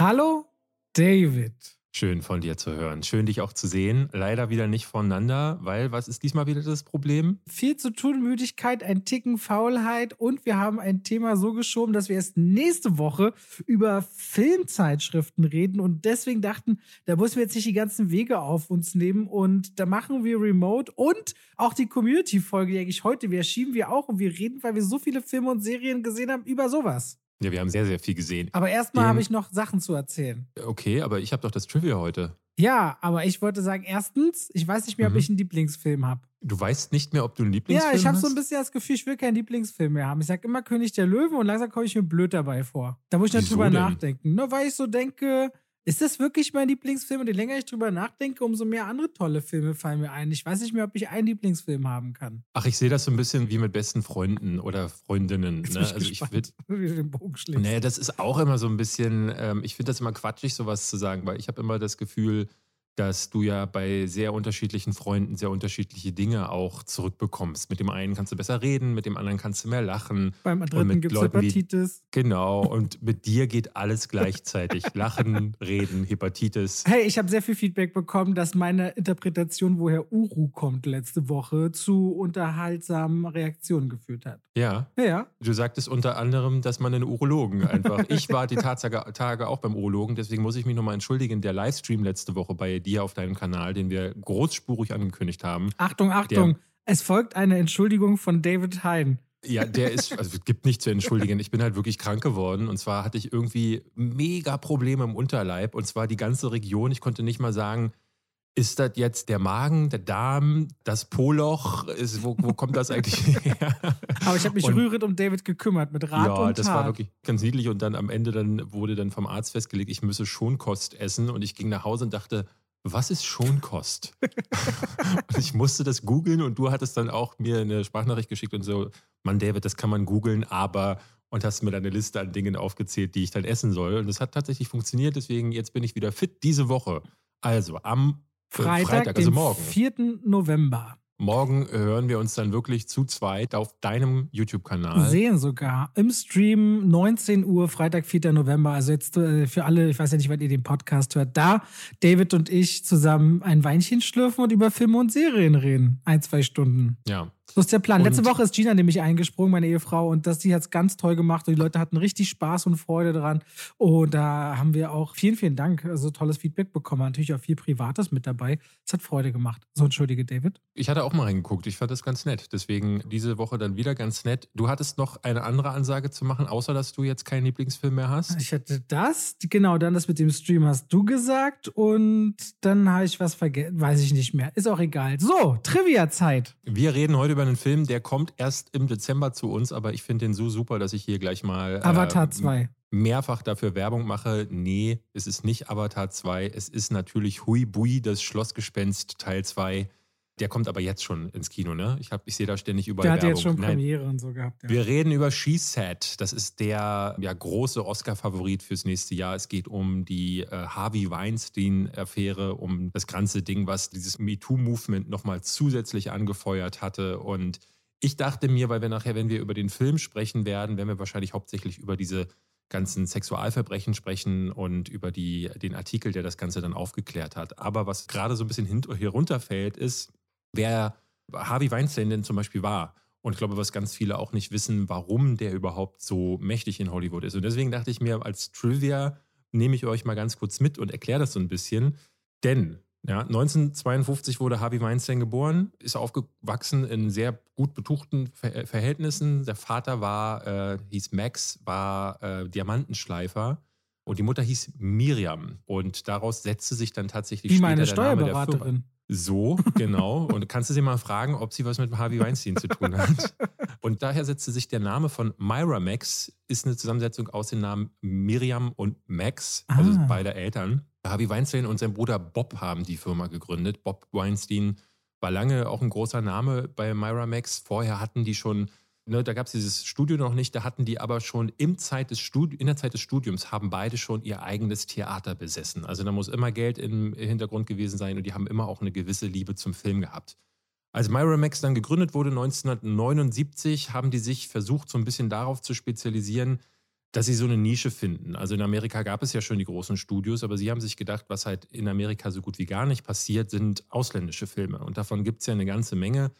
Hallo, David. Schön von dir zu hören. Schön, dich auch zu sehen. Leider wieder nicht voneinander, weil was ist diesmal wieder das Problem? Viel zu tun, Müdigkeit, ein Ticken Faulheit und wir haben ein Thema so geschoben, dass wir erst nächste Woche über Filmzeitschriften reden und deswegen dachten, da müssen wir jetzt nicht die ganzen Wege auf uns nehmen und da machen wir Remote und auch die Community-Folge, die eigentlich heute wäre, schieben wir auch und wir reden, weil wir so viele Filme und Serien gesehen haben, über sowas. Ja, wir haben sehr, sehr viel gesehen. Aber erstmal habe ich noch Sachen zu erzählen. Okay, aber ich habe doch das Trivia heute. Ja, aber ich wollte sagen, erstens, ich weiß nicht mehr, ob Mhm. ich einen Lieblingsfilm habe. Du weißt nicht mehr, ob du einen Lieblingsfilm Ja, ich habe hast? so ein bisschen das Gefühl, ich will keinen Lieblingsfilm mehr haben. Ich sage immer König der Löwen und langsam komme ich mir blöd dabei vor. Da muss ich Wieso drüber denn? nachdenken. Nur weil ich so denke, ist das wirklich mein Lieblingsfilm? Und je länger ich drüber nachdenke, umso mehr andere tolle Filme fallen mir ein. Ich weiß nicht mehr, ob ich einen Lieblingsfilm haben kann. Ach, ich sehe das so ein bisschen wie mit besten Freunden oder Freundinnen. Ne? ich Also ich gespannt, wie du den Bogen schlägst. Nee, das ist auch immer so ein bisschen, ähm, ich finde das immer quatschig, sowas zu sagen, weil ich habe immer das Gefühl, dass du ja bei sehr unterschiedlichen Freunden sehr unterschiedliche Dinge auch zurückbekommst. Mit dem einen kannst du besser reden, mit dem anderen kannst du mehr lachen. Beim dritten gibt es Leuten wie- Hepatitis. Genau, und mit dir geht alles gleichzeitig. Lachen, reden, Hepatitis. Hey, ich habe sehr viel Feedback bekommen, dass meine Interpretation, woher Uru kommt, letzte Woche zu unterhaltsamen Reaktionen geführt hat. Ja, Ja, ja. du sagtest unter anderem, dass man einen Urologen einfach. Ich war die Tatsache, Tage auch beim Urologen, deswegen muss ich mich nochmal entschuldigen. Der Livestream letzte Woche bei dir auf deinem Kanal, den wir großspurig angekündigt haben, Achtung, Achtung. Es folgt eine Entschuldigung von David Hein. Ja, der ist, also es gibt nicht zu entschuldigen. Ich bin halt wirklich krank geworden. Und zwar hatte ich irgendwie mega Probleme im Unterleib. Und zwar die ganze Region. Ich konnte nicht mal sagen, ist das jetzt der Magen, der Darm, das Poloch? Ist, wo, wo kommt das eigentlich her? Aber ich habe mich Und- rührend um David gekümmert mit Rat ja, und das Tat. war wirklich ganz niedlich. Und dann am Ende dann wurde dann vom Arzt festgelegt, ich müsse Schonkost essen. Und ich ging nach Hause und dachte, was ist Schonkost? und ich musste das googeln und du hattest dann auch mir eine Sprachnachricht geschickt und so, Mann, David, das kann man googeln, aber und hast mir dann eine Liste an Dingen aufgezählt, die ich dann essen soll. Und das hat tatsächlich funktioniert, deswegen jetzt bin ich wieder fit diese Woche. Also am äh, Freitag, also den morgen. 4. November. Morgen hören wir uns dann wirklich zu zweit auf deinem YouTube-Kanal. Sehen sogar im Stream 19 Uhr, Freitag, 4. November. Also jetzt äh, für alle, ich weiß ja nicht, wann ihr den Podcast hört, da David und ich zusammen ein Weinchen schlürfen und über Filme und Serien reden. Ein, zwei Stunden. Ja, So ist der Plan. Und- Letzte Woche ist Gina nämlich eingesprungen, meine Ehefrau, und das, die hat es ganz toll gemacht und die Leute hatten richtig Spaß und Freude dran. Und da haben wir auch vielen, vielen Dank, also tolles Feedback bekommen. Natürlich auch viel Privates mit dabei. Es hat Freude gemacht. So, entschuldige, David. Ich hatte auch mal reingeguckt. Ich fand das ganz nett. Deswegen diese Woche dann wieder ganz nett. Du hattest noch eine andere Ansage zu machen, außer dass du jetzt keinen Lieblingsfilm mehr hast. Ich hatte das, genau, dann das mit dem Stream hast du gesagt und dann habe ich was vergessen, weiß ich nicht mehr. Ist auch egal. So, Trivia-Zeit. Wir reden heute über einen Film, der kommt erst im Dezember zu uns, aber ich finde den so super, dass ich hier gleich mal Avatar äh, 2. mehrfach dafür Werbung mache. Nee, es ist nicht Avatar 2. Es ist natürlich Hui Bui, das Schlossgespenst Teil 2. Der kommt aber jetzt schon ins Kino, ne? Ich, hab- ich sehe da ständig überall Der hatte Werbung. jetzt schon Nein, Premiere und so gehabt. Ja. Wir reden über She Said. Das ist der ja, große Oscar-Favorit fürs nächste Jahr. Es geht um die äh, Harvey Weinstein-Affäre, um das ganze Ding, was dieses MeToo-Movement nochmal zusätzlich angefeuert hatte. Und ich dachte mir, weil wir nachher, wenn wir über den Film sprechen werden, werden wir wahrscheinlich hauptsächlich über diese ganzen Sexualverbrechen sprechen und über die, den Artikel, der das Ganze dann aufgeklärt hat. Aber was gerade so ein bisschen hin, hier runterfällt, ist, wer Harvey Weinstein denn zum Beispiel war. Und ich glaube, was ganz viele auch nicht wissen, warum der überhaupt so mächtig in Hollywood ist. Und deswegen dachte ich mir, als Trivia nehme ich euch mal ganz kurz mit und erkläre das so ein bisschen. Denn ja, 1952 wurde Harvey Weinstein geboren, ist aufgewachsen in sehr gut betuchten Ver Verhältnissen. Der Vater war, äh, hieß Max, war äh, Diamantenschleifer. Und die Mutter hieß Miriam. Und daraus setzte sich dann tatsächlich Wie meine später der Name der Firma. So, genau. Und kannst du sie mal fragen, ob sie was mit Harvey Weinstein zu tun hat? Und daher setzte sich der Name von Myra Max, ist eine Zusammensetzung aus den Namen Miriam und Max, also Ah. beide Eltern. Harvey Weinstein und sein Bruder Bob haben die Firma gegründet. Bob Weinstein war lange auch ein großer Name bei Myra Max. Vorher hatten die schon, ne, da gab es dieses Studio noch nicht, da hatten die aber schon im Zeit des Studi in der Zeit des Studiums haben beide schon ihr eigenes Theater besessen. Also da muss immer Geld im Hintergrund gewesen sein und die haben immer auch eine gewisse Liebe zum Film gehabt. Als Miramax dann gegründet wurde 1979, haben die sich versucht, so ein bisschen darauf zu spezialisieren, dass sie so eine Nische finden. Also in Amerika gab es ja schon die großen Studios, aber sie haben sich gedacht, was halt in Amerika so gut wie gar nicht passiert, sind ausländische Filme. Und davon gibt es ja eine ganze Menge,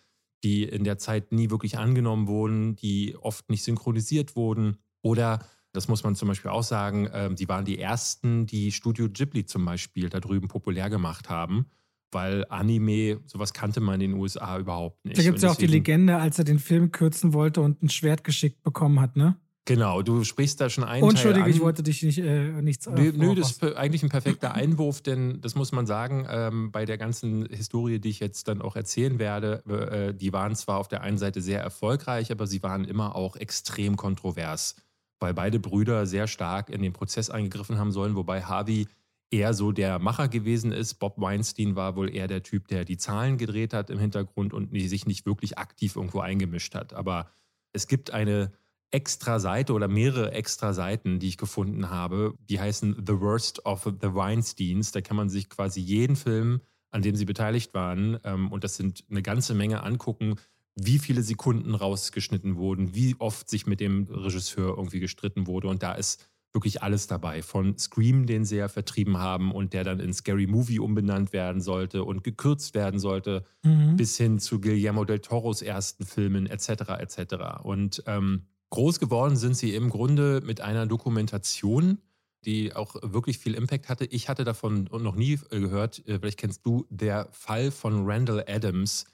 die in der Zeit nie wirklich angenommen wurden, die oft nicht synchronisiert wurden. Oder, das muss man zum Beispiel auch sagen, äh, die waren die ersten, die Studio Ghibli zum Beispiel da drüben populär gemacht haben weil Anime, sowas kannte man in den USA überhaupt nicht. Da gibt es ja auch die Legende, als er den Film kürzen wollte und ein Schwert geschickt bekommen hat, ne? Genau, du sprichst da schon einen Entschuldige, Teil ich wollte dich nicht äh, nichts. Äh, nö, nö das ist eigentlich ein perfekter Einwurf, denn das muss man sagen, ähm, bei der ganzen Historie, die ich jetzt dann auch erzählen werde, äh, die waren zwar auf der einen Seite sehr erfolgreich, aber sie waren immer auch extrem kontrovers, weil beide Brüder sehr stark in den Prozess eingegriffen haben sollen, wobei Harvey eher so der Macher gewesen ist. Bob Weinstein war wohl eher der Typ, der die Zahlen gedreht hat im Hintergrund und sich nicht wirklich aktiv irgendwo eingemischt hat. Aber es gibt eine extra Seite oder mehrere extra Seiten, die ich gefunden habe. Die heißen The Worst of the Weinsteins. Da kann man sich quasi jeden Film, an dem sie beteiligt waren, ähm, und das sind eine ganze Menge angucken, wie viele Sekunden rausgeschnitten wurden, wie oft sich mit dem Regisseur irgendwie gestritten wurde. Und da ist wirklich alles dabei. Von Scream, den sie ja vertrieben haben und der dann in Scary Movie umbenannt werden sollte und gekürzt werden sollte, mhm. bis hin zu Guillermo del Toros ersten Filmen etc. etc. Und ähm, Groß geworden sind sie im Grunde mit einer Dokumentation, die auch wirklich viel Impact hatte. Ich hatte davon noch nie äh, gehört, äh, vielleicht kennst du, der Fall von Randall Adams.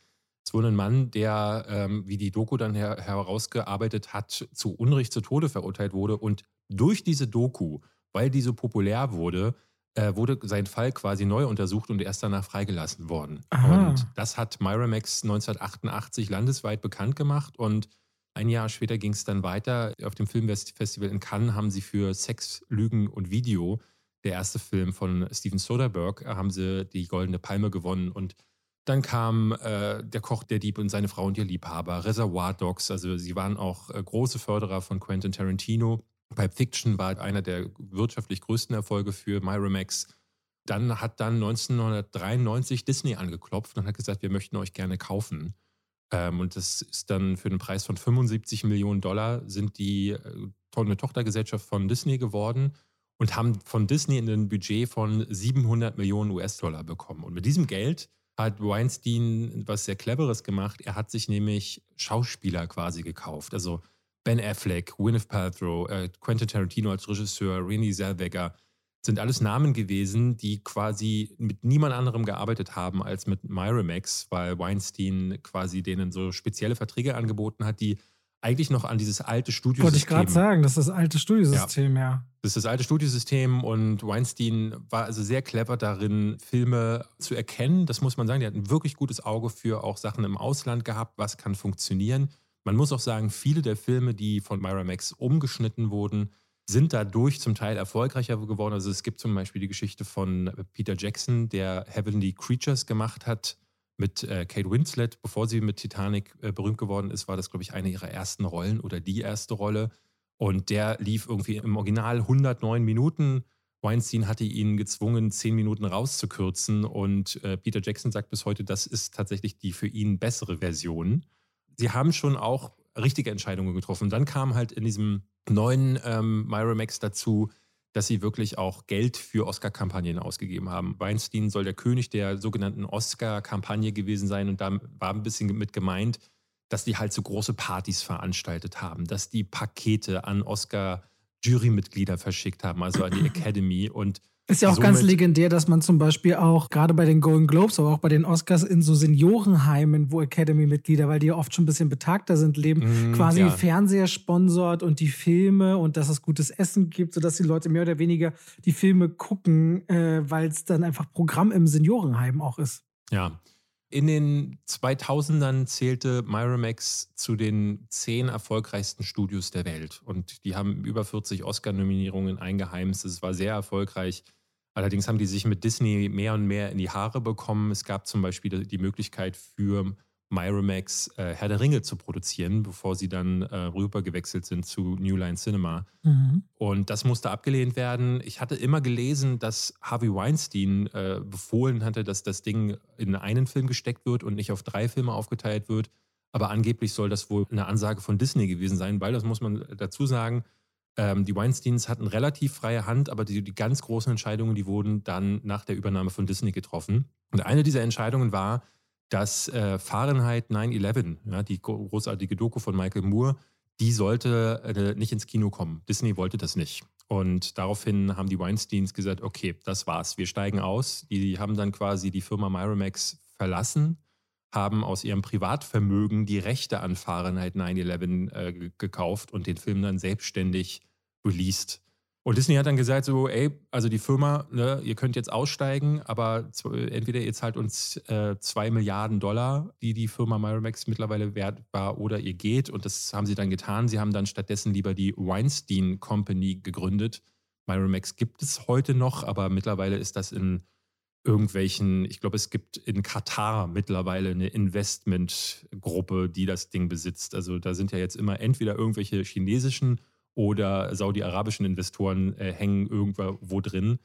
Es wurde ein Mann, der, ähm, wie die Doku dann her herausgearbeitet hat, zu Unrecht zu Tode verurteilt wurde. Und durch diese Doku, weil die so populär wurde, äh, wurde sein Fall quasi neu untersucht und erst danach freigelassen worden. Aha. Und das hat Miramax 1988 landesweit bekannt gemacht und ein Jahr später ging es dann weiter. Auf dem Filmfestival in Cannes haben sie für Sex, Lügen und Video, der erste Film von Steven Soderbergh, haben sie die Goldene Palme gewonnen. Und dann kam äh, Der Koch, der Dieb und seine Frau und ihr Liebhaber, Reservoir Dogs. Also sie waren auch äh, große Förderer von Quentin Tarantino. Pulp Fiction war einer der wirtschaftlich größten Erfolge für Miramax. Dann hat dann 1993 Disney angeklopft und hat gesagt, wir möchten euch gerne kaufen. Ähm, und das ist dann für den Preis von 75 Millionen Dollar sind die äh, eine Tochtergesellschaft von Disney geworden und haben von Disney ein Budget von 700 Millionen US-Dollar bekommen. Und mit diesem Geld hat Weinstein was sehr Cleveres gemacht. Er hat sich nämlich Schauspieler quasi gekauft. Also Ben Affleck, Gwyneth Paltrow, äh, Quentin Tarantino als Regisseur, Renée Zellweger, sind alles Namen gewesen, die quasi mit niemand anderem gearbeitet haben als mit Miramax, weil Weinstein quasi denen so spezielle Verträge angeboten hat, die eigentlich noch an dieses alte Studiosystem. Wollte ich gerade sagen, das ist das alte Studiosystem, ja. ja. Das ist das alte Studiosystem und Weinstein war also sehr clever darin, Filme zu erkennen. Das muss man sagen. Der hat ein wirklich gutes Auge für auch Sachen im Ausland gehabt. Was kann funktionieren? Man muss auch sagen, viele der Filme, die von Miramax umgeschnitten wurden, sind dadurch zum Teil erfolgreicher geworden. Also es gibt zum Beispiel die Geschichte von Peter Jackson, der Heavenly Creatures gemacht hat mit äh, Kate Winslet. Bevor sie mit Titanic äh, berühmt geworden ist, war das, glaube ich, eine ihrer ersten Rollen oder die erste Rolle. Und der lief irgendwie im Original 109 Minuten. Weinstein hatte ihn gezwungen, 10 Minuten rauszukürzen. Und äh, Peter Jackson sagt bis heute, das ist tatsächlich die für ihn bessere Version. Sie haben schon auch richtige Entscheidungen getroffen. Dann kam halt in diesem neuen ähm, Miramax dazu, dass sie wirklich auch Geld für Oscar-Kampagnen ausgegeben haben. Weinstein soll der König der sogenannten Oscar-Kampagne gewesen sein und da war ein bisschen mit gemeint, dass die halt so große Partys veranstaltet haben, dass die Pakete an Oscar-Jurymitglieder verschickt haben, also an die Academy und ist ja auch Somit ganz legendär, dass man zum Beispiel auch gerade bei den Golden Globes, aber auch bei den Oscars in so Seniorenheimen, wo Academy-Mitglieder, weil die ja oft schon ein bisschen betagter sind, leben, mm, quasi ja. Fernseher sponsort und die Filme und dass es gutes Essen gibt, sodass die Leute mehr oder weniger die Filme gucken, äh, weil es dann einfach Programm im Seniorenheim auch ist. Ja. In den 2000ern zählte Miramax zu den zehn erfolgreichsten Studios der Welt. Und die haben über 40 Oscar-Nominierungen eingeheimst. Es war sehr erfolgreich. Allerdings haben die sich mit Disney mehr und mehr in die Haare bekommen. Es gab zum Beispiel die Möglichkeit für Miramax äh, Herr der Ringe zu produzieren, bevor sie dann äh, rüber gewechselt sind zu New Line Cinema. Mhm. Und das musste abgelehnt werden. Ich hatte immer gelesen, dass Harvey Weinstein äh, befohlen hatte, dass das Ding in einen Film gesteckt wird und nicht auf drei Filme aufgeteilt wird. Aber angeblich soll das wohl eine Ansage von Disney gewesen sein, weil, das muss man dazu sagen, Ähm, die Weinsteins hatten relativ freie Hand, aber die, die ganz großen Entscheidungen, die wurden dann nach der Übernahme von Disney getroffen. Und eine dieser Entscheidungen war, dass äh, Fahrenheit 9-11, ja, die großartige Doku von Michael Moore, die sollte äh, nicht ins Kino kommen. Disney wollte das nicht. Und daraufhin haben die Weinsteins gesagt, okay, das war's, wir steigen aus. Die haben dann quasi die Firma Miramax verlassen, haben aus ihrem Privatvermögen die Rechte an Fahrenheit 9-11 äh, gekauft und den Film dann selbstständig released. Und Disney hat dann gesagt so, ey, also die Firma, ne, ihr könnt jetzt aussteigen, aber entweder ihr zahlt uns äh, zwei Milliarden Dollar, die die Firma Miramax mittlerweile wert war, oder ihr geht. Und das haben sie dann getan. Sie haben dann stattdessen lieber die Weinstein Company gegründet. Miramax gibt es heute noch, aber mittlerweile ist das in irgendwelchen, ich glaube, es gibt in Katar mittlerweile eine Investmentgruppe, die das Ding besitzt. Also da sind ja jetzt immer entweder irgendwelche chinesischen oder saudi-arabischen Investoren äh, hängen irgendwo drin.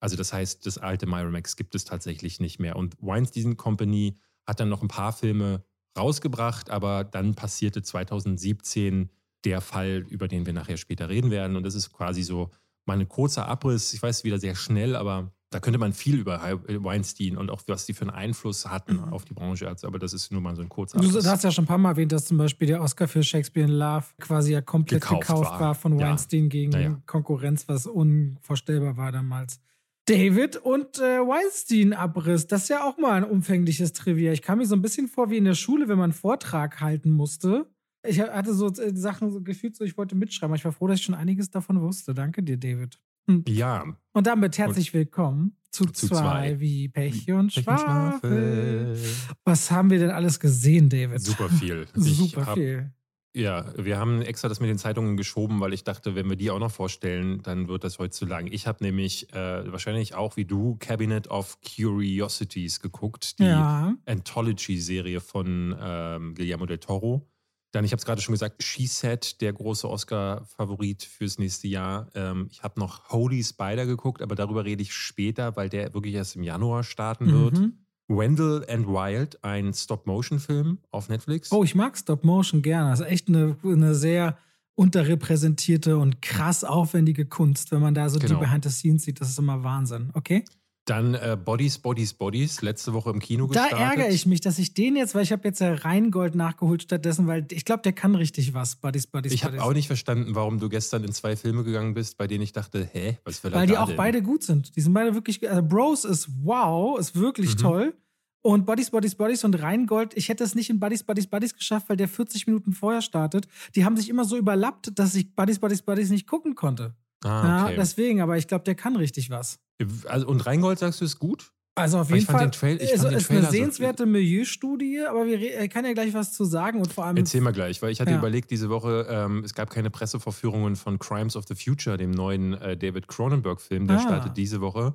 Also das heißt, das alte Miramax gibt es tatsächlich nicht mehr. Und Weinstein Company hat dann noch ein paar Filme rausgebracht, aber dann passierte 2017 der Fall, über den wir nachher später reden werden. Und das ist quasi so mal ein kurzer Abriss. Ich weiß wieder sehr schnell, aber da könnte man viel über Weinstein und auch was die für einen Einfluss hatten mhm. auf die Branche. Aber das ist nur mal so ein kurzer Du hast ja schon ein paar Mal erwähnt, dass zum Beispiel der Oscar für Shakespeare in Love quasi ja komplett gekauft, gekauft war. war. von Weinstein ja. gegen ja. Konkurrenz, was unvorstellbar war damals. David und äh, Weinstein-Abriss, das ist ja auch mal ein umfängliches Trivia. Ich kam mir so ein bisschen vor wie in der Schule, wenn man einen Vortrag halten musste. Ich hatte so äh, Sachen so gefühlt, so ich wollte mitschreiben, aber ich war froh, dass ich schon einiges davon wusste. Danke dir, David. Hm. Ja. Und damit herzlich willkommen zu, zu zwei, zwei, wie Pech und Schwafel. Was haben wir denn alles gesehen, David? Super viel. Super hab, viel. Ja, wir haben extra das mit den Zeitungen geschoben, weil ich dachte, wenn wir die auch noch vorstellen, dann wird das heute zu lang. Ich habe nämlich äh, wahrscheinlich auch wie du Cabinet of Curiosities geguckt, die ja. Anthology-Serie von ähm, Guillermo del Toro. Dann, ich habe es gerade schon gesagt, She Said, der große Oscar-Favorit fürs nächste Jahr. Ähm, ich habe noch Holy Spider geguckt, aber darüber rede ich später, weil der wirklich erst im Januar starten wird. Mhm. Wendell and Wild, ein Stop-Motion-Film auf Netflix. Oh, ich mag Stop-Motion gerne. Das ist echt eine, eine sehr unterrepräsentierte und krass aufwendige Kunst, wenn man da so genau. die Behind the Scenes sieht. Das ist immer Wahnsinn. Okay? Dann äh, Bodies, Bodies, Bodies, letzte Woche im Kino gestartet. Da ärgere ich mich, dass ich den jetzt, weil ich habe jetzt ja Rheingold nachgeholt stattdessen, weil ich glaube, der kann richtig was, Bodies, Bodies, Ich habe auch nicht verstanden, warum du gestern in zwei Filme gegangen bist, bei denen ich dachte, hä, was für Weil die auch denn? beide gut sind. Die sind beide wirklich, also Bros ist wow, ist wirklich mhm. toll. Und Bodies, Bodies, Bodies und Rheingold, ich hätte es nicht in Bodies, Bodies, Bodies geschafft, weil der 40 Minuten vorher startet. Die haben sich immer so überlappt, dass ich Bodies, Bodies, Bodies nicht gucken konnte. Ah, okay. Ja, deswegen, aber ich glaube, der kann richtig was. Also, und Rheingold, sagst du, ist gut? Also auf jeden Fall. Trail, es ist eine sehenswerte so Milieustudie, aber wir kann ja gleich was zu sagen und vor allem. Erzähl mal gleich, weil ich hatte ja. überlegt, diese Woche, ähm, es gab keine Pressevorführungen von Crimes of the Future, dem neuen äh, David Cronenberg-Film, der ah. startet diese Woche.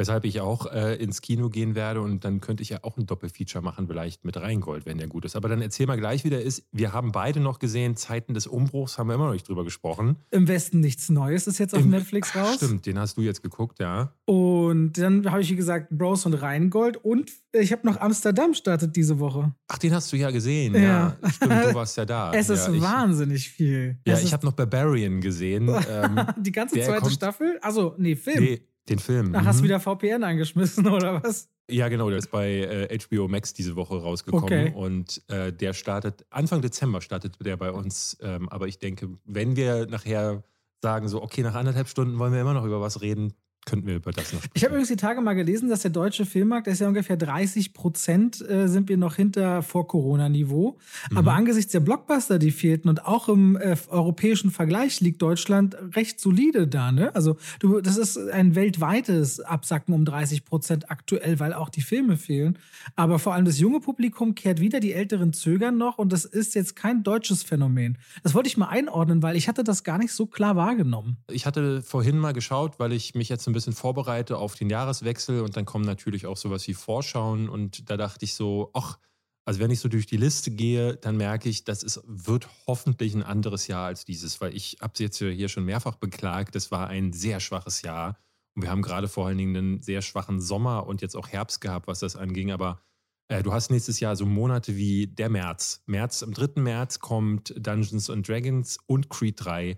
Weshalb ich auch äh, ins Kino gehen werde und dann könnte ich ja auch ein Doppelfeature machen, vielleicht mit Rheingold, wenn der gut ist. Aber dann erzähl mal gleich, wie der ist. Wir haben beide noch gesehen, Zeiten des Umbruchs, haben wir immer noch nicht drüber gesprochen. Im Westen nichts Neues ist jetzt auf Im, Netflix raus. Stimmt, den hast du jetzt geguckt, ja. Und dann habe ich, wie gesagt, Bros und Rheingold und ich habe noch Amsterdam startet diese Woche. Ach, den hast du ja gesehen. Ja, ja. stimmt, du warst ja da. es ist ich, wahnsinnig viel. Ja, es ich habe noch Barbarian gesehen. Ähm, Die ganze zweite kommt, Staffel? Also, nee, Film. Nee, den Film. Ach, hast du mhm. wieder VPN angeschmissen oder was? Ja, genau, der ist bei äh, HBO Max diese Woche rausgekommen okay. und äh, der startet, Anfang Dezember startet der bei uns. Ähm, aber ich denke, wenn wir nachher sagen, so, okay, nach anderthalb Stunden wollen wir immer noch über was reden, könnten wir über das noch sprechen. Ich habe übrigens die Tage mal gelesen, dass der deutsche Filmmarkt, der ist ja ungefähr 30 Prozent, äh, sind wir noch hinter Vor-Corona-Niveau. Mhm. Aber angesichts der Blockbuster, die fehlten und auch im äh, europäischen Vergleich liegt Deutschland recht solide da. Ne? Also du, das ist ein weltweites Absacken um 30 Prozent aktuell, weil auch die Filme fehlen. Aber vor allem das junge Publikum kehrt wieder, die Älteren zögern noch und das ist jetzt kein deutsches Phänomen. Das wollte ich mal einordnen, weil ich hatte das gar nicht so klar wahrgenommen. Ich hatte vorhin mal geschaut, weil ich mich jetzt ein bisschen vorbereite auf den Jahreswechsel und dann kommen natürlich auch sowas wie Vorschauen und da dachte ich so, ach, also wenn ich so durch die Liste gehe, dann merke ich, das ist, wird hoffentlich ein anderes Jahr als dieses, weil ich habe es jetzt hier schon mehrfach beklagt, das war ein sehr schwaches Jahr und wir haben gerade vor allen Dingen einen sehr schwachen Sommer und jetzt auch Herbst gehabt, was das anging, aber äh, du hast nächstes Jahr so Monate wie der März. März, am 3. März kommt Dungeons and Dragons und Creed 3 Äh,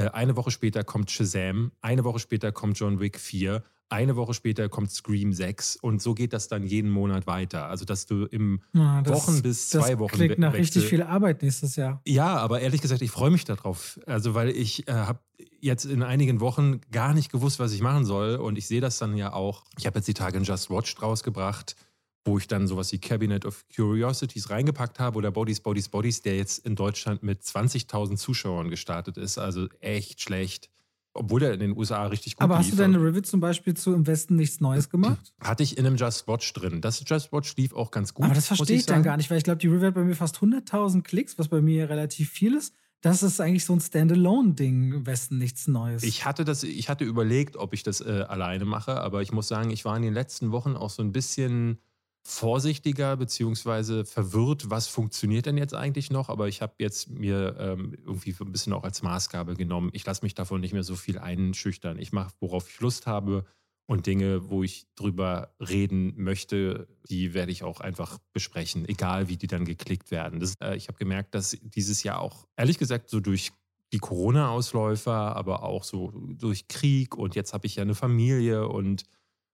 eine Woche später kommt Shazam, eine Woche später kommt John Wick 4, eine Woche später kommt Scream 6 und so geht das dann jeden Monat weiter. Also, dass du im Ja, das- Wochen bis zwei das Wochen klingt nach we- richtig Wechsel- viel Arbeit nächstes Jahr. Ja, aber ehrlich gesagt, ich freue mich darauf. Also, weil ich äh, habe jetzt in einigen Wochen gar nicht gewusst, was ich machen soll. Und ich sehe das dann ja auch. Ich habe jetzt die Tage in Just Watch rausgebracht, wo ich dann sowas wie Cabinet of Curiosities reingepackt habe oder Bodies, Bodies, Bodies, der jetzt in Deutschland mit 20.000 Zuschauern gestartet ist. Also echt schlecht. Obwohl der in den USA richtig gut Aber hast du lief. deine Review zum Beispiel zu Im Westen nichts Neues gemacht? Hatte ich in einem Just Watch drin. Das Just Watch lief auch ganz gut. Aber das verstehe ich dann sagen. gar nicht, weil ich glaube, die Review hat bei mir fast 100.000 Klicks, was bei mir relativ viel ist. Das ist eigentlich so ein Standalone-Ding, Im Westen nichts Neues. Ich hatte das, ich hatte überlegt, ob ich das äh, alleine mache, aber ich muss sagen, ich war in den letzten Wochen auch so ein bisschen vorsichtiger beziehungsweise verwirrt, was funktioniert denn jetzt eigentlich noch. Aber ich habe jetzt mir ähm, irgendwie ein bisschen auch als Maßgabe genommen. Ich lasse mich davon nicht mehr so viel einschüchtern. Ich mache, worauf ich Lust habe und Dinge, wo ich drüber reden möchte, die werde ich auch einfach besprechen, egal wie die dann geklickt werden. Das, äh, ich habe gemerkt, dass dieses Jahr auch, ehrlich gesagt, so durch die Corona-Ausläufer, aber auch so durch Krieg und jetzt habe ich ja eine Familie und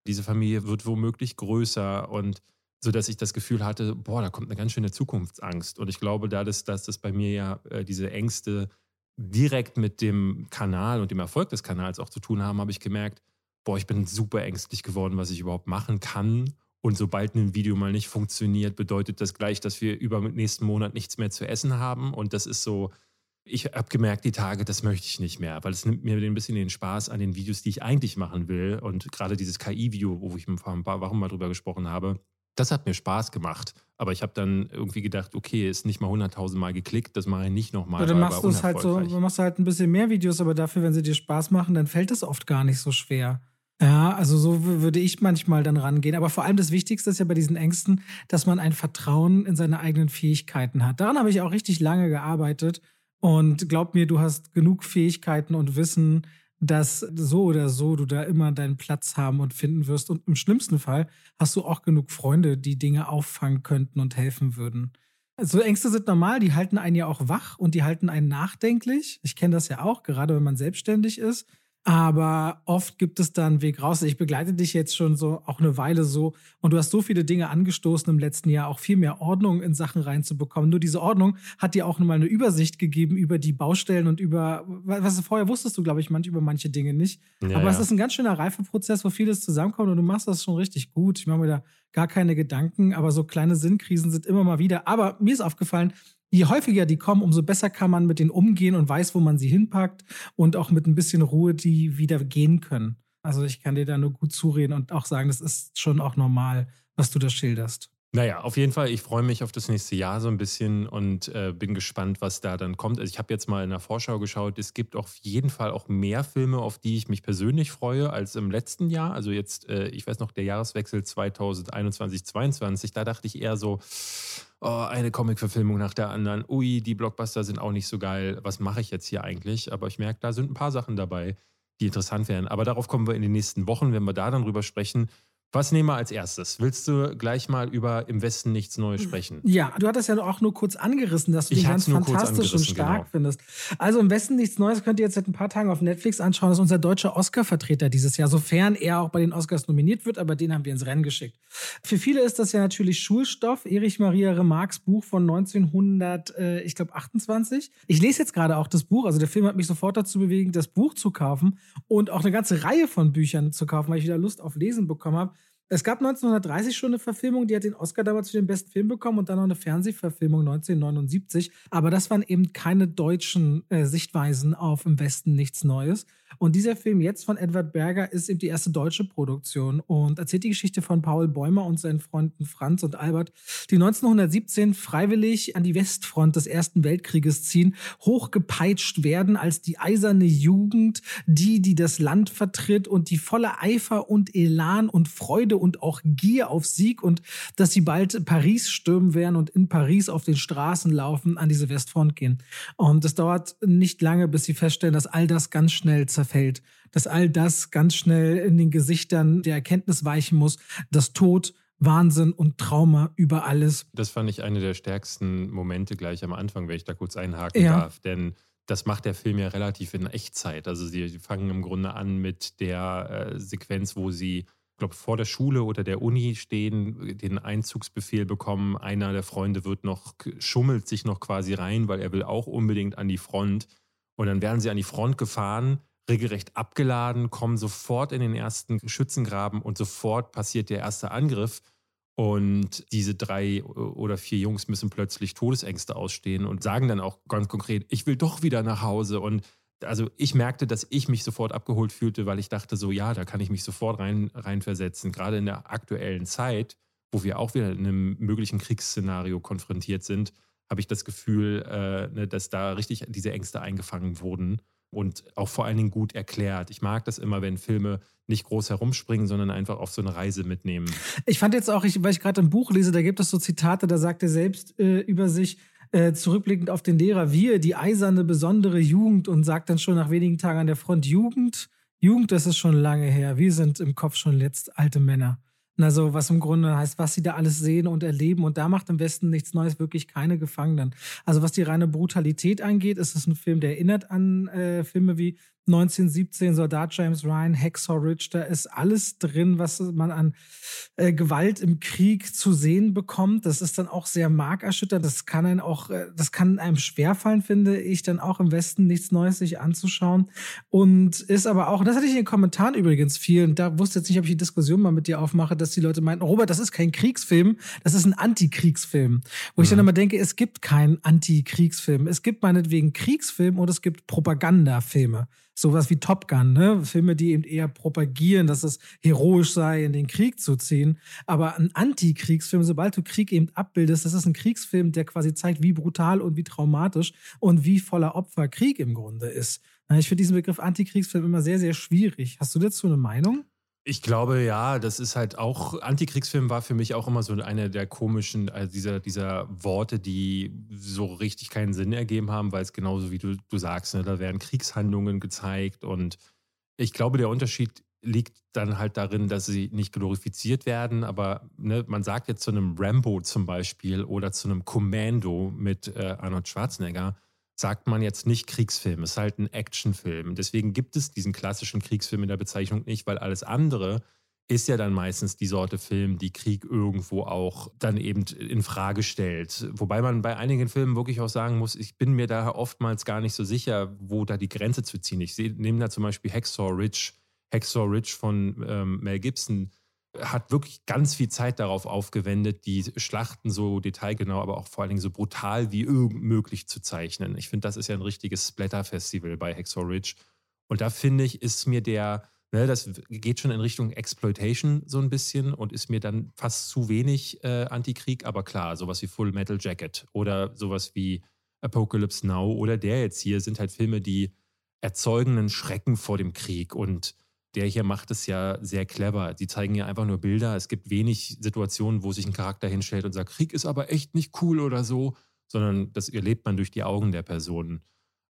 diese Familie wird womöglich größer und so dass ich das Gefühl hatte, boah, da kommt eine ganz schöne Zukunftsangst. Und ich glaube, da das, dass das bei mir ja äh, diese Ängste direkt mit dem Kanal und dem Erfolg des Kanals auch zu tun haben, habe ich gemerkt, boah, ich bin super ängstlich geworden, was ich überhaupt machen kann. Und sobald ein Video mal nicht funktioniert, bedeutet das gleich, dass wir über den nächsten Monat nichts mehr zu essen haben. Und das ist so, ich habe gemerkt, die Tage, das möchte ich nicht mehr, weil es nimmt mir ein bisschen den Spaß an den Videos, die ich eigentlich machen will. Und gerade dieses KI-Video, wo ich vor ein paar Wochen mal drüber gesprochen habe, das hat mir Spaß gemacht. Aber ich habe dann irgendwie gedacht, okay, ist nicht mal 100.000 Mal geklickt, das mache ich nicht nochmal. Dann machst du es halt so, dann machst du halt ein bisschen mehr Videos, aber dafür, wenn sie dir Spaß machen, dann fällt es oft gar nicht so schwer. Ja, also so würde ich manchmal dann rangehen. Aber vor allem das Wichtigste ist ja bei diesen Ängsten, dass man ein Vertrauen in seine eigenen Fähigkeiten hat. Daran habe ich auch richtig lange gearbeitet. Und glaub mir, du hast genug Fähigkeiten und Wissen, dass so oder so du da immer deinen Platz haben und finden wirst. Und im schlimmsten Fall hast du auch genug Freunde, die Dinge auffangen könnten und helfen würden. So Ängste sind normal, die halten einen ja auch wach und die halten einen nachdenklich. Ich kenne das ja auch, gerade wenn man selbstständig ist. Aber oft gibt es da einen Weg raus. Ich begleite dich jetzt schon so auch eine Weile so und du hast so viele Dinge angestoßen im letzten Jahr, auch viel mehr Ordnung in Sachen reinzubekommen. Nur diese Ordnung hat dir auch nochmal eine Übersicht gegeben über die Baustellen und über, was vorher wusstest du, glaube ich, manch, über manche Dinge nicht. Ja, Aber ja. es ist ein ganz schöner Reifeprozess, wo vieles zusammenkommt und du machst das schon richtig gut. Ich mache mir da gar keine Gedanken, aber so kleine Sinnkrisen sind immer mal wieder. Aber mir ist aufgefallen, je häufiger die kommen, umso besser kann man mit denen umgehen und weiß, wo man sie hinpackt und auch mit ein bisschen Ruhe die wieder gehen können. Also ich kann dir da nur gut zureden und auch sagen, das ist schon auch normal, was du da schilderst. Naja, auf jeden Fall, ich freue mich auf das nächste Jahr so ein bisschen und äh, bin gespannt, was da dann kommt. Also ich habe jetzt mal in der Vorschau geschaut, es gibt auf jeden Fall auch mehr Filme, auf die ich mich persönlich freue als im letzten Jahr. Also jetzt, äh, ich weiß noch, der Jahreswechsel 2021, 2022, da dachte ich eher so, oh, eine Comic-Verfilmung nach der anderen. Ui, die Blockbuster sind auch nicht so geil. Was mache ich jetzt hier eigentlich? Aber ich merke, da sind ein paar Sachen dabei, die interessant wären. Aber darauf kommen wir in den nächsten Wochen, wenn wir da dann drüber sprechen. Was nehmen wir als erstes? Willst du gleich mal über Im Westen nichts Neues sprechen? Ja, du hattest ja auch nur kurz angerissen, dass du Ich den ganz fantastisch und stark genau. findest. Also im Westen nichts Neues könnt ihr jetzt seit ein paar Tagen auf Netflix anschauen. Das ist unser deutscher Oscar-Vertreter dieses Jahr, sofern er auch bei den Oscars nominiert wird, aber den haben wir ins Rennen geschickt. Für viele ist das ja natürlich Schulstoff. Erich Maria Remarques Buch von 1900, äh, ich glaube 28. Ich lese jetzt gerade auch das Buch, also der Film hat mich sofort dazu bewegt, das Buch zu kaufen und auch eine ganze Reihe von Büchern zu kaufen, weil ich wieder Lust auf Lesen bekommen habe. Es gab 1930 schon eine Verfilmung, die hat den Oscar damals für den besten Film bekommen und dann noch eine Fernsehverfilmung 1979. Aber das waren eben keine deutschen äh, Sichtweisen auf im Westen nichts Neues. Und dieser Film jetzt von Edward Berger ist eben die erste deutsche Produktion und erzählt die Geschichte von Paul Bäumer und seinen Freunden Franz und Albert, die 1917 freiwillig an die Westfront des Ersten Weltkrieges ziehen, hochgepeitscht werden als die eiserne Jugend, die, die das Land vertritt und die voller Eifer und Elan und Freude und auch Gier auf Sieg und dass sie bald Paris stürmen werden und in Paris auf den Straßen laufen, an diese Westfront gehen. Und es dauert nicht lange, bis sie feststellen, dass all das ganz schnell zerfällt, dass all das ganz schnell in den Gesichtern der Erkenntnis weichen muss, dass Tod, Wahnsinn und Trauma über alles Das fand ich eine der stärksten Momente gleich am Anfang, wenn ich da kurz einhaken Ja. darf. Denn das macht der Film ja relativ in Echtzeit. Also sie fangen im Grunde an mit der äh, Sequenz, wo sie, glaube vor der Schule oder der Uni stehen, den Einzugsbefehl bekommen. Einer der Freunde wird noch schummelt sich noch quasi rein, weil er will auch unbedingt an die Front. Und dann werden sie an die Front gefahren, regelrecht abgeladen, kommen sofort in den ersten Schützengraben und sofort passiert der erste Angriff. Und diese drei oder vier Jungs müssen plötzlich Todesängste ausstehen und sagen dann auch ganz konkret, ich will doch wieder nach Hause. Und also ich merkte, dass ich mich sofort abgeholt fühlte, weil ich dachte so, ja, da kann ich mich sofort rein, reinversetzen. Gerade in der aktuellen Zeit, wo wir auch wieder in einem möglichen Kriegsszenario konfrontiert sind, habe ich das Gefühl, äh, ne, dass da richtig diese Ängste eingefangen wurden und auch vor allen Dingen gut erklärt. Ich mag das immer, wenn Filme nicht groß herumspringen, sondern einfach auf so eine Reise mitnehmen. Ich fand jetzt auch, ich, weil ich gerade ein Buch lese, da gibt es so Zitate, da sagt er selbst äh, über sich, äh, zurückblickend auf den Lehrer, wir, die eiserne, besondere Jugend und sagt dann schon nach wenigen Tagen an der Front, Jugend, Jugend, das ist schon lange her. Wir sind im Kopf schon letzt alte Männer. Also was im Grunde heißt, was sie da alles sehen und erleben. Und da macht im Westen nichts Neues, wirklich keine Gefangenen. Also was die reine Brutalität angeht, ist es ein Film, der erinnert an äh, Filme wie 1917, Soldat James Ryan, Hacksaw Ridge, da ist alles drin, was man an äh, Gewalt im Krieg zu sehen bekommt. Das ist dann auch sehr markerschütternd. Das kann einem auch, äh, das kann einem schwerfallen, finde ich, dann auch im Westen nichts Neues sich anzuschauen. Und ist aber auch, das hatte ich in den Kommentaren übrigens viel, und da wusste jetzt nicht, ob ich die Diskussion mal mit dir aufmache, dass die Leute meinten, Robert, das ist kein Kriegsfilm, das ist ein Antikriegsfilm. Wo mhm. ich dann immer denke, es gibt keinen Antikriegsfilm. Es gibt meinetwegen Kriegsfilm und es gibt Propagandafilme sowas wie Top Gun, ne? Filme, die eben eher propagieren, dass es heroisch sei, in den Krieg zu ziehen. Aber ein Antikriegsfilm, sobald du Krieg eben abbildest, das ist ein Kriegsfilm, der quasi zeigt, wie brutal und wie traumatisch und wie voller Opfer Krieg im Grunde ist. Ich finde diesen Begriff Antikriegsfilm immer sehr, sehr schwierig. Hast du dazu eine Meinung? Ich glaube, ja, das ist halt auch, Antikriegsfilm war für mich auch immer so eine der komischen, also dieser, dieser Worte, die so richtig keinen Sinn ergeben haben, weil es genauso wie du, du sagst, ne, da werden Kriegshandlungen gezeigt und ich glaube, der Unterschied liegt dann halt darin, dass sie nicht glorifiziert werden, aber ne, man sagt jetzt zu einem Rambo zum Beispiel oder zu einem Commando mit äh, Arnold Schwarzenegger, sagt man jetzt nicht Kriegsfilm, es ist halt ein Actionfilm. Deswegen gibt es diesen klassischen Kriegsfilm in der Bezeichnung nicht, weil alles andere ist ja dann meistens die Sorte Film, die Krieg irgendwo auch dann eben in Frage stellt. Wobei man bei einigen Filmen wirklich auch sagen muss, ich bin mir da oftmals gar nicht so sicher, wo da die Grenze zu ziehen. Ich nehme da zum Beispiel Hacksaw Ridge, Hacksaw Ridge von ähm, Mel Gibson hat wirklich ganz viel Zeit darauf aufgewendet, die Schlachten so detailgenau, aber auch vor allen Dingen so brutal wie irgend möglich zu zeichnen. Ich finde, das ist ja ein richtiges Splatter-Festival bei Hacksaw Ridge. Und da finde ich, ist mir der, ne, das geht schon in Richtung Exploitation so ein bisschen und ist mir dann fast zu wenig äh, Antikrieg, aber klar, sowas wie Full Metal Jacket oder sowas wie Apocalypse Now oder der jetzt hier sind halt Filme, die erzeugen einen Schrecken vor dem Krieg und der hier macht es ja sehr clever. Die zeigen ja einfach nur Bilder. Es gibt wenig Situationen, wo sich ein Charakter hinstellt und sagt, Krieg ist aber echt nicht cool oder so, sondern das erlebt man durch die Augen der Personen.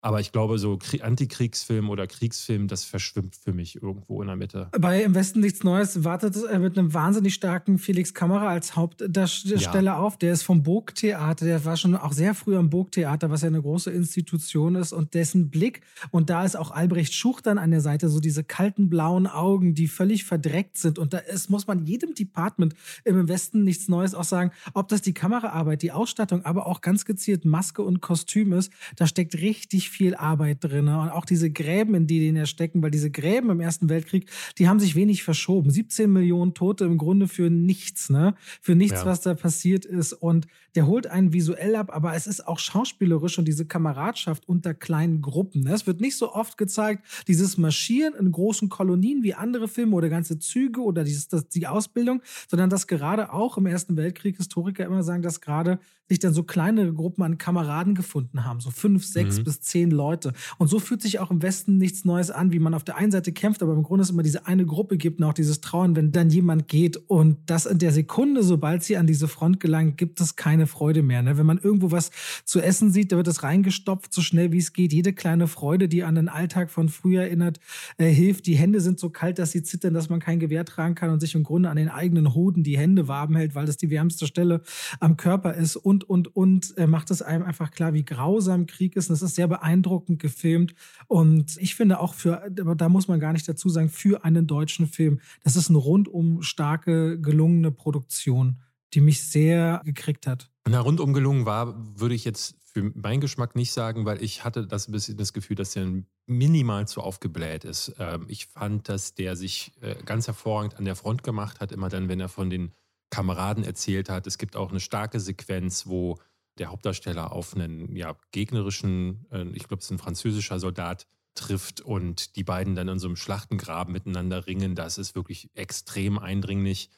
Aber ich glaube, so Antikriegsfilm oder Kriegsfilm, das verschwimmt für mich irgendwo in der Mitte. Bei Im Westen nichts Neues wartet er mit einem wahnsinnig starken Felix Kamera als Hauptdarsteller ja. auf. Der ist vom Burgtheater, der war schon auch sehr früh am Burgtheater, was ja eine große Institution ist. Und dessen Blick, und da ist auch Albrecht Schuch dann an der Seite, so diese kalten blauen Augen, die völlig verdreckt sind. Und da ist, muss man jedem Department im Westen nichts Neues auch sagen, ob das die Kameraarbeit, die Ausstattung, aber auch ganz gezielt Maske und Kostüm ist. Da steckt richtig viel Arbeit drin. Und auch diese Gräben, in die den stecken, weil diese Gräben im Ersten Weltkrieg, die haben sich wenig verschoben. 17 Millionen Tote im Grunde für nichts, ne? Für nichts, ja. was da passiert ist. Und der holt einen visuell ab, aber es ist auch schauspielerisch und diese Kameradschaft unter kleinen Gruppen. Ne? Es wird nicht so oft gezeigt, dieses Marschieren in großen Kolonien wie andere Filme oder ganze Züge oder dieses, das, die Ausbildung, sondern dass gerade auch im Ersten Weltkrieg Historiker immer sagen, dass gerade sich dann so kleinere Gruppen an Kameraden gefunden haben, so fünf, sechs mhm. bis zehn Leute. Und so fühlt sich auch im Westen nichts Neues an, wie man auf der einen Seite kämpft, aber im Grunde es immer diese eine Gruppe gibt und auch dieses Trauen, wenn dann jemand geht. Und das in der Sekunde, sobald sie an diese Front gelangt, gibt es keine Freude mehr. Ne? Wenn man irgendwo was zu essen sieht, da wird es reingestopft, so schnell wie es geht. Jede kleine Freude, die an den Alltag von früher erinnert, äh, hilft. Die Hände sind so kalt, dass sie zittern, dass man kein Gewehr tragen kann und sich im Grunde an den eigenen Hoden die Hände warm hält, weil das die wärmste Stelle am Körper ist. Und und, und, und, macht es einem einfach klar, wie grausam Krieg ist. Und es ist sehr beeindruckend gefilmt. Und ich finde auch für, da muss man gar nicht dazu sagen, für einen deutschen Film, das ist eine rundum starke, gelungene Produktion, die mich sehr gekriegt hat. Na, rundum gelungen war, würde ich jetzt für meinen Geschmack nicht sagen, weil ich hatte das bisschen das Gefühl, dass der minimal zu aufgebläht ist. Ähm, ich fand, dass der sich äh, ganz hervorragend an der Front gemacht hat, immer dann, wenn er von den Kameraden erzählt hat. Es gibt auch eine starke Sequenz, wo der Hauptdarsteller auf einen ja, gegnerischen, äh, ich glaube, es ist ein französischer Soldat, trifft und die beiden dann in so einem Schlachtengraben miteinander ringen. Das ist wirklich extrem eindringlich.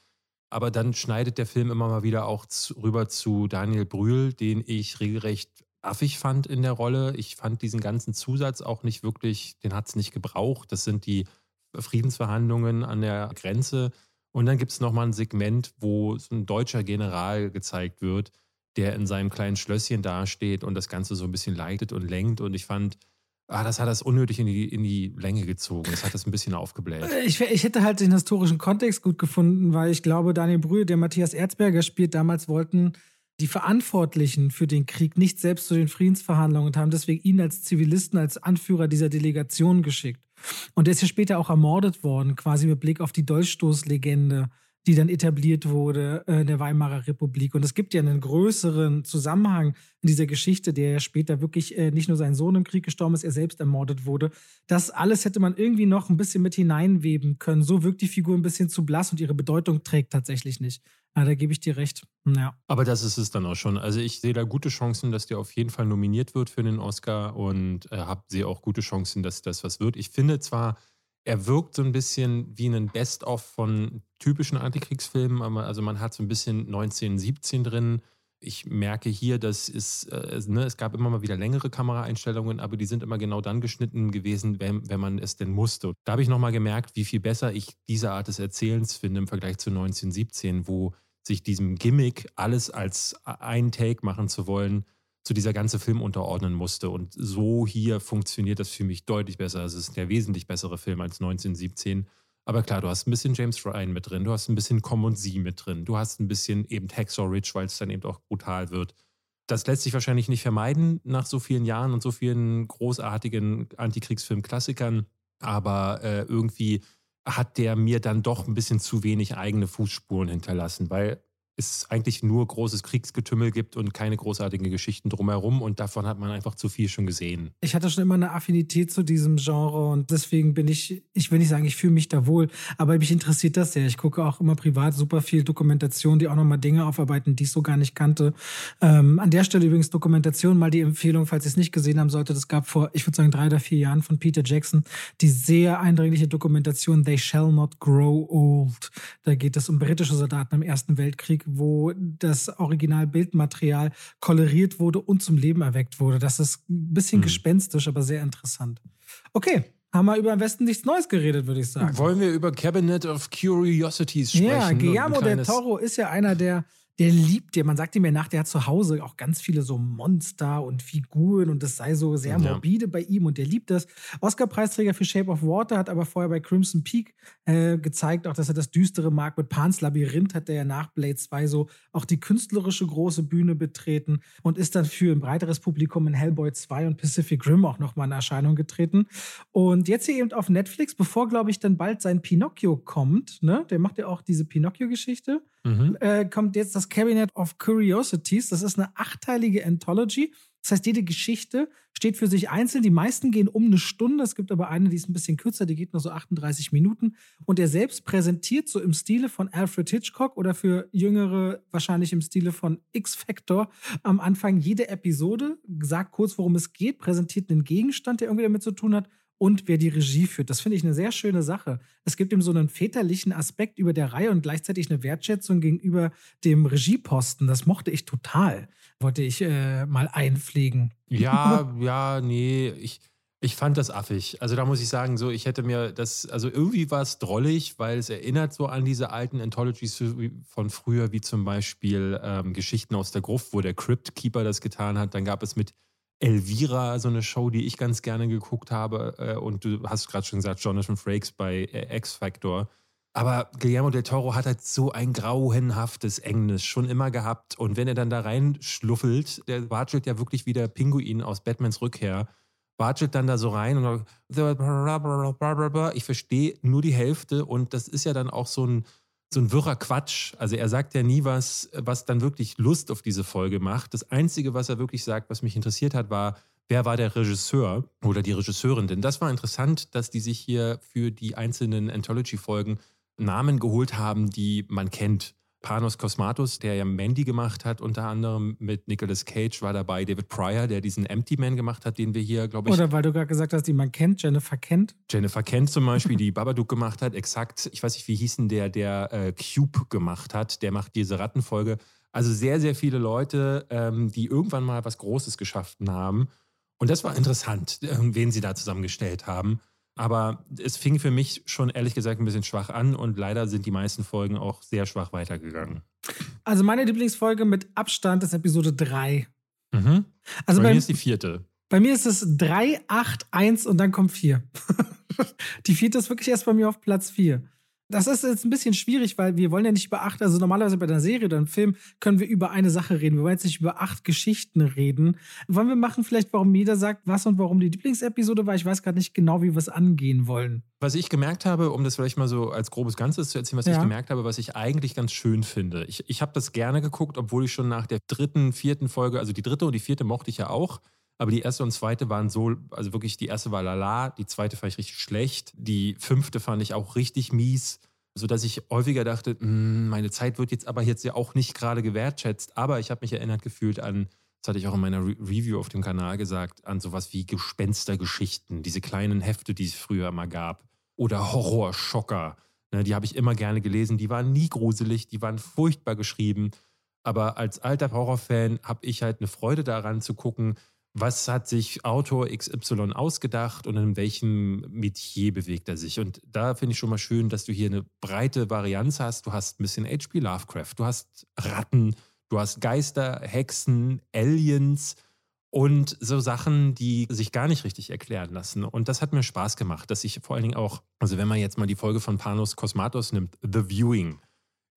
Aber dann schneidet der Film immer mal wieder auch rüber zu Daniel Brühl, den ich regelrecht affig fand in der Rolle. Ich fand diesen ganzen Zusatz auch nicht wirklich, den hat es nicht gebraucht. Das sind die Friedensverhandlungen an der Grenze. Und dann gibt es nochmal ein Segment, wo so ein deutscher General gezeigt wird, der in seinem kleinen Schlösschen dasteht und das Ganze so ein bisschen leitet und lenkt. Und ich fand, ah, das hat das unnötig in die, in die Länge gezogen. Das hat das ein bisschen aufgebläht. Ich, ich hätte halt den historischen Kontext gut gefunden, weil ich glaube, Daniel Brühl, der Matthias Erzberger spielt, damals wollten die Verantwortlichen für den Krieg nicht selbst zu den Friedensverhandlungen und haben deswegen ihn als Zivilisten, als Anführer dieser Delegation geschickt. Und der ist ja später auch ermordet worden, quasi mit Blick auf die Dolchstoßlegende, die dann etabliert wurde äh, in der Weimarer Republik. Und es gibt ja einen größeren Zusammenhang in dieser Geschichte, der ja später wirklich äh, nicht nur sein Sohn im Krieg gestorben ist, er selbst ermordet wurde. Das alles hätte man irgendwie noch ein bisschen mit hineinweben können. So wirkt die Figur ein bisschen zu blass und ihre Bedeutung trägt tatsächlich nicht. Ja, da gebe ich dir recht. Ja. Aber das ist es dann auch schon. Also ich sehe da gute Chancen, dass der auf jeden Fall nominiert wird für den Oscar und äh, habe sehe auch gute Chancen, dass das was wird. Ich finde zwar, er wirkt so ein bisschen wie ein Best-of von typischen Antikriegsfilmen, also man hat so ein bisschen 1917 drin. Ich merke hier, dass es, äh, ne, es gab immer mal wieder längere Kameraeinstellungen, aber die sind immer genau dann geschnitten gewesen, wenn, wenn man es denn musste. Da habe ich nochmal gemerkt, wie viel besser ich diese Art des Erzählens finde im Vergleich zu 1917, wo sich diesem Gimmick, alles als ein Take machen zu wollen, zu dieser ganzen Film unterordnen musste. Und so hier funktioniert das für mich deutlich besser. Es ist der wesentlich bessere Film als 1917. Aber klar, du hast ein bisschen James Ryan mit drin, du hast ein bisschen Com und Sie mit drin, du hast ein bisschen eben Hacksaw Ridge, weil es dann eben auch brutal wird. Das lässt sich wahrscheinlich nicht vermeiden nach so vielen Jahren und so vielen großartigen Antikriegsfilm-Klassikern. Aber äh, irgendwie hat der mir dann doch ein bisschen zu wenig eigene Fußspuren hinterlassen, weil es eigentlich nur großes Kriegsgetümmel gibt und keine großartigen Geschichten drumherum und davon hat man einfach zu viel schon gesehen. Ich hatte schon immer eine Affinität zu diesem Genre und deswegen bin ich, ich will nicht sagen, ich fühle mich da wohl, aber mich interessiert das sehr. Ich gucke auch immer privat super viel Dokumentation, die auch nochmal Dinge aufarbeiten, die ich so gar nicht kannte. Ähm, an der Stelle übrigens Dokumentation, mal die Empfehlung, falls ihr es nicht gesehen haben solltet, es gab vor, ich würde sagen, drei oder vier Jahren von Peter Jackson die sehr eindringliche Dokumentation They Shall Not Grow Old. Da geht es um britische Soldaten im Ersten Weltkrieg, wo das Originalbildmaterial koloriert wurde und zum Leben erweckt wurde. Das ist ein bisschen mhm. gespenstisch, aber sehr interessant. Okay, haben wir über am Westen nichts Neues geredet, würde ich sagen. Wollen wir über Cabinet of Curiosities sprechen? Ja, Guillermo del Toro ist ja einer der der liebt dir. Man sagt ihm ja nach, der hat zu Hause auch ganz viele so Monster und Figuren und das sei so sehr ja. morbide bei ihm und der liebt das. Oscar-Preisträger für Shape of Water hat aber vorher bei Crimson Peak äh, gezeigt, auch dass er das Düstere mag. Mit Pans Labyrinth hat er ja nach Blade 2 so auch die künstlerische große Bühne betreten und ist dann für ein breiteres Publikum in Hellboy 2 und Pacific Rim auch nochmal in Erscheinung getreten. Und jetzt hier eben auf Netflix, bevor, glaube ich, dann bald sein Pinocchio kommt, ne? Der macht ja auch diese Pinocchio-Geschichte mhm. äh, kommt jetzt das Cabinet of Curiosities. Das ist eine achteilige Anthology. Das heißt, jede Geschichte steht für sich einzeln. Die meisten gehen um eine Stunde. Es gibt aber eine, die ist ein bisschen kürzer, die geht nur so 38 Minuten. Und er selbst präsentiert so im Stile von Alfred Hitchcock oder für Jüngere wahrscheinlich im Stile von X-Factor am Anfang jede Episode, sagt kurz, worum es geht, präsentiert einen Gegenstand, der irgendwie damit zu tun hat und wer die Regie führt. Das finde ich eine sehr schöne Sache. Es gibt ihm so einen väterlichen Aspekt über der Reihe und gleichzeitig eine Wertschätzung gegenüber dem Regieposten. Das mochte ich total. Wollte ich äh, mal einpflegen. Ja, ja, nee, ich, ich fand das affig. Also da muss ich sagen, so ich hätte mir das, also irgendwie war es drollig, weil es erinnert so an diese alten Anthologies von früher, wie zum Beispiel ähm, Geschichten aus der Gruft, wo der Crypt Keeper das getan hat. Dann gab es mit Elvira, so eine Show, die ich ganz gerne geguckt habe. Äh, und du hast gerade schon gesagt, Jonathan Frakes bei äh, X Factor. Aber Guillermo del Toro hat halt so ein grauenhaftes Englisch schon immer gehabt. Und wenn er dann da reinschluffelt, der watschelt ja wirklich wie der Pinguin aus Batmans Rückkehr watschelt dann da so rein und ich verstehe nur die Hälfte und das ist ja dann auch so ein, so ein wirrer Quatsch. Also er sagt ja nie was, was dann wirklich Lust auf diese Folge macht. Das Einzige, was er wirklich sagt, was mich interessiert hat, war, wer war der Regisseur oder die Regisseurin. Denn das war interessant, dass die sich hier für die einzelnen Anthology-Folgen Namen geholt haben, die man kennt. Panos Cosmatos, der ja Mandy gemacht hat, unter anderem mit Nicolas Cage war dabei, David Pryor, der diesen Empty Man gemacht hat, den wir hier, glaube ich. Oder weil du gerade gesagt hast, die man kennt, Jennifer Kent. Jennifer Kent zum Beispiel, die Babadook gemacht hat, exakt. Ich weiß nicht, wie hießen der, der äh, Cube gemacht hat, der macht diese Rattenfolge. Also sehr, sehr viele Leute, ähm, die irgendwann mal was Großes geschaffen haben. Und das war interessant, äh, wen sie da zusammengestellt haben. Aber es fing für mich schon ehrlich gesagt ein bisschen schwach an und leider sind die meisten Folgen auch sehr schwach weitergegangen. Also meine Lieblingsfolge mit Abstand ist Episode 3. Mhm. Also bei, bei mir ist die vierte. Bei mir ist es 3, 8, 1 und dann kommt 4. die vierte ist wirklich erst bei mir auf Platz 4. Das ist jetzt ein bisschen schwierig, weil wir wollen ja nicht über acht, also normalerweise bei einer Serie oder einem Film können wir über eine Sache reden. Wir wollen jetzt nicht über acht Geschichten reden. Wollen wir machen vielleicht, warum jeder sagt, was und warum die Lieblingsepisode war? Ich weiß gerade nicht genau, wie wir es angehen wollen. Was ich gemerkt habe, um das vielleicht mal so als grobes Ganzes zu erzählen, was ja. ich gemerkt habe, was ich eigentlich ganz schön finde. Ich, ich habe das gerne geguckt, obwohl ich schon nach der dritten, vierten Folge, also die dritte und die vierte mochte ich ja auch, aber die erste und zweite waren so, also wirklich, die erste war lala, die zweite fand ich richtig schlecht, die fünfte fand ich auch richtig mies, sodass ich häufiger dachte, hm, meine Zeit wird jetzt aber jetzt ja auch nicht gerade gewertschätzt. Aber ich habe mich erinnert gefühlt an, das hatte ich auch in meiner Re Review auf dem Kanal gesagt, an sowas wie Gespenstergeschichten, diese kleinen Hefte, die es früher mal gab. Oder Horrorschocker. Ne, die habe ich immer gerne gelesen. Die waren nie gruselig, die waren furchtbar geschrieben. Aber als alter Horrorfan habe ich halt eine Freude daran zu gucken, was hat sich Autor XY ausgedacht und in welchem Metier bewegt er sich. Und da finde ich schon mal schön, dass du hier eine breite Varianz hast. Du hast ein bisschen H.P. Lovecraft, du hast Ratten, du hast Geister, Hexen, Aliens und so Sachen, die sich gar nicht richtig erklären lassen. Und das hat mir Spaß gemacht, dass ich vor allen Dingen auch, also wenn man jetzt mal die Folge von Panos Cosmatos nimmt, The Viewing,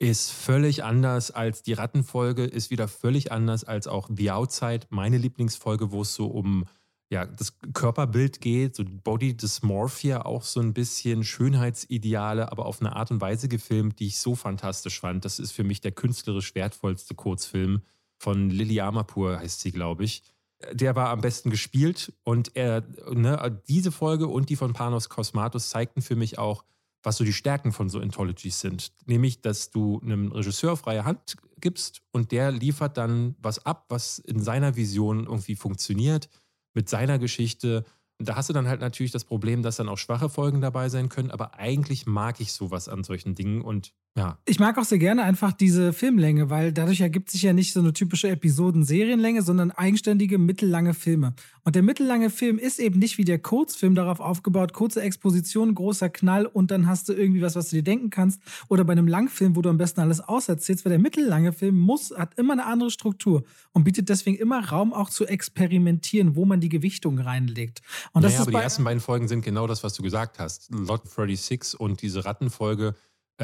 ist völlig anders als die Rattenfolge, ist wieder völlig anders als auch The Outside, meine Lieblingsfolge, wo es so um ja, das Körperbild geht, so Body Dysmorphia, auch so ein bisschen Schönheitsideale, aber auf eine Art und Weise gefilmt, die ich so fantastisch fand. Das ist für mich der künstlerisch wertvollste Kurzfilm von Lily Amapur, heißt sie, glaube ich. Der war am besten gespielt und er, ne, diese Folge und die von Panos Cosmatos zeigten für mich auch, was so die Stärken von so Anthologies sind. Nämlich, dass du einem Regisseur freie Hand gibst und der liefert dann was ab, was in seiner Vision irgendwie funktioniert, mit seiner Geschichte. Und da hast du dann halt natürlich das Problem, dass dann auch schwache Folgen dabei sein können, aber eigentlich mag ich sowas an solchen Dingen und ja. Ich mag auch sehr gerne einfach diese Filmlänge, weil dadurch ergibt sich ja nicht so eine typische Episoden-Serienlänge, sondern eigenständige mittellange Filme. Und der mittellange Film ist eben nicht wie der Kurzfilm darauf aufgebaut, kurze Exposition, großer Knall und dann hast du irgendwie was, was du dir denken kannst. Oder bei einem Langfilm, wo du am besten alles auserzählst, weil der mittellange Film muss, hat immer eine andere Struktur und bietet deswegen immer Raum auch zu experimentieren, wo man die Gewichtung reinlegt. Und das naja, aber die ersten beiden Folgen sind genau das, was du gesagt hast. Lot 36 und diese Rattenfolge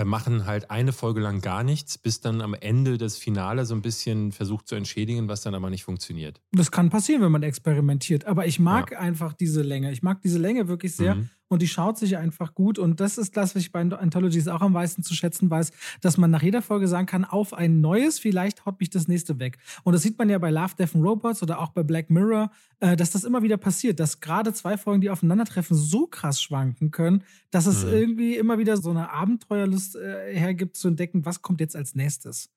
machen halt eine Folge lang gar nichts, bis dann am Ende das Finale so ein bisschen versucht zu entschädigen, was dann aber nicht funktioniert. Das kann passieren, wenn man experimentiert. Aber ich mag ja. einfach diese Länge. Ich mag diese Länge wirklich sehr. Mhm und die schaut sich einfach gut. Und das ist das, was ich bei Anthologies auch am meisten zu schätzen weiß, dass man nach jeder Folge sagen kann, auf ein neues, vielleicht haut mich das nächste weg. Und das sieht man ja bei Love, Death and Robots oder auch bei Black Mirror, äh, dass das immer wieder passiert, dass gerade zwei Folgen, die aufeinandertreffen, so krass schwanken können, dass es mhm. irgendwie immer wieder so eine Abenteuerlust äh, hergibt, zu entdecken, was kommt jetzt als nächstes.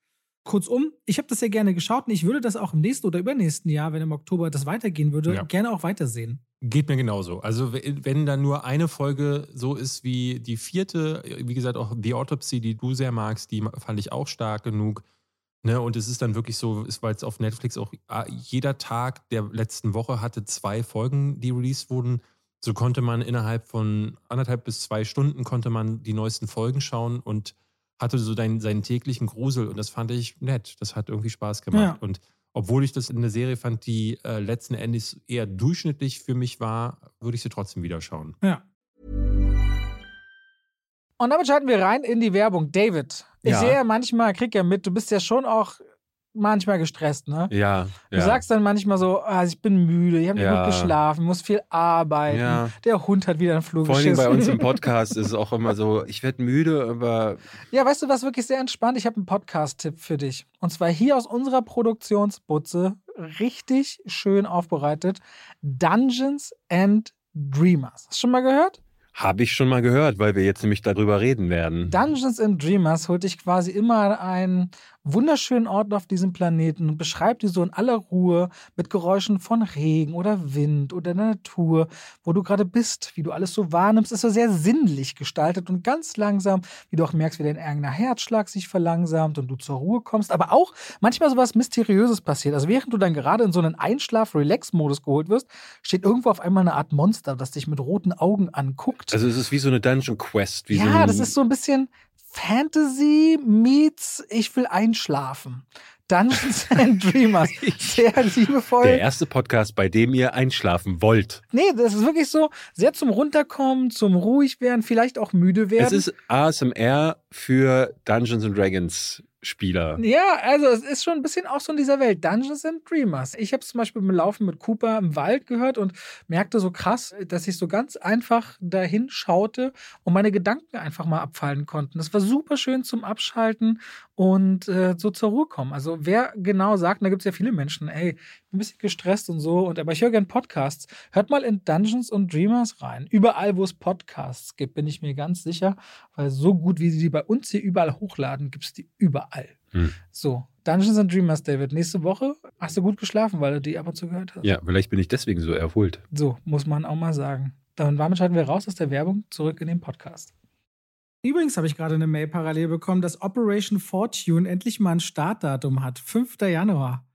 Kurzum, ich habe das sehr gerne geschaut und ich würde das auch im nächsten oder übernächsten Jahr, wenn im Oktober das weitergehen würde, ja. gerne auch weitersehen. Geht mir genauso. Also wenn da nur eine Folge so ist wie die vierte, wie gesagt auch The Autopsy, die du sehr magst, die fand ich auch stark genug. Ne, und es ist dann wirklich so, weil es auf Netflix auch ah, jeder Tag der letzten Woche hatte zwei Folgen, die released wurden. So konnte man innerhalb von anderthalb bis zwei Stunden konnte man die neuesten Folgen schauen und hatte so deinen, seinen täglichen Grusel und das fand ich nett. Das hat irgendwie Spaß gemacht. Ja. Und obwohl ich das in der Serie fand, die äh, letzten Endes eher durchschnittlich für mich war, würde ich sie trotzdem wieder schauen. Ja. Und damit schalten wir rein in die Werbung. David, ich ja. sehe ja manchmal, krieg ja mit, du bist ja schon auch manchmal gestresst, ne? Ja. Du sagst dann manchmal so, also ich bin müde, ich habe nicht Ja. gut geschlafen, muss viel arbeiten. Ja. Der Hund hat wieder einen Flug Vor allem bei uns im Podcast ist es auch immer so, ich werde müde, aber Ja, weißt du, was wirklich sehr entspannt? Ich habe einen Podcast-Tipp für dich. Und zwar hier aus unserer Produktionsbutze, richtig schön aufbereitet. Dungeons and Dreamers. Hast du schon mal gehört? habe ich schon mal gehört, weil wir jetzt nämlich darüber reden werden. Dungeons and Dreamers holt dich quasi immer einen wunderschönen Ort auf diesem Planeten und beschreibt die so in aller Ruhe mit Geräuschen von Regen oder Wind oder der Natur, wo du gerade bist, wie du alles so wahrnimmst, ist so sehr sinnlich gestaltet und ganz langsam, wie du auch merkst, wie dein eigener Herzschlag sich verlangsamt und du zur Ruhe kommst, aber auch manchmal so was Mysteriöses passiert. Also während du dann gerade in so einen Einschlaf-Relax-Modus geholt wirst, steht irgendwo auf einmal eine Art Monster, das dich mit roten Augen anguckt. Also es ist wie so eine Dungeon Quest. Wie so Ja, ein, das ist so ein bisschen Fantasy meets Ich will einschlafen. Dungeons and Dreamers. Sehr liebevoll. der erste Podcast, bei dem ihr einschlafen wollt. Nee, das ist wirklich so sehr zum Runterkommen, zum ruhig werden, vielleicht auch müde werden. Es ist ASMR für Dungeons and Dragons Spieler. Ja, also es ist schon ein bisschen auch so in dieser Welt. Dungeons and Dreamers. Ich habe zum Beispiel beim Laufen mit Cooper im Wald gehört und merkte so krass, dass ich so ganz einfach dahin schaute und meine Gedanken einfach mal abfallen konnten. Das war super schön zum Abschalten und äh, so zur Ruhe kommen. Also wer genau sagt, da gibt es ja viele Menschen, ey, ein bisschen gestresst und so, und aber ich höre gern Podcasts. Hört mal in Dungeons and Dreamers rein. Überall, wo es Podcasts gibt, bin ich mir ganz sicher, weil so gut, wie sie die bei uns hier überall hochladen, gibt es die überall. Hm. So, Dungeons and Dreamers, David. Nächste Woche hast du gut geschlafen, weil du die ab und zu gehört hast. Ja, vielleicht bin ich deswegen so erholt. So, muss man auch mal sagen. Dann damit schalten wir raus aus der Werbung zurück in den Podcast. Übrigens habe ich gerade eine Mail parallel bekommen, dass Operation Fortune endlich mal ein Startdatum hat. 5. Januar.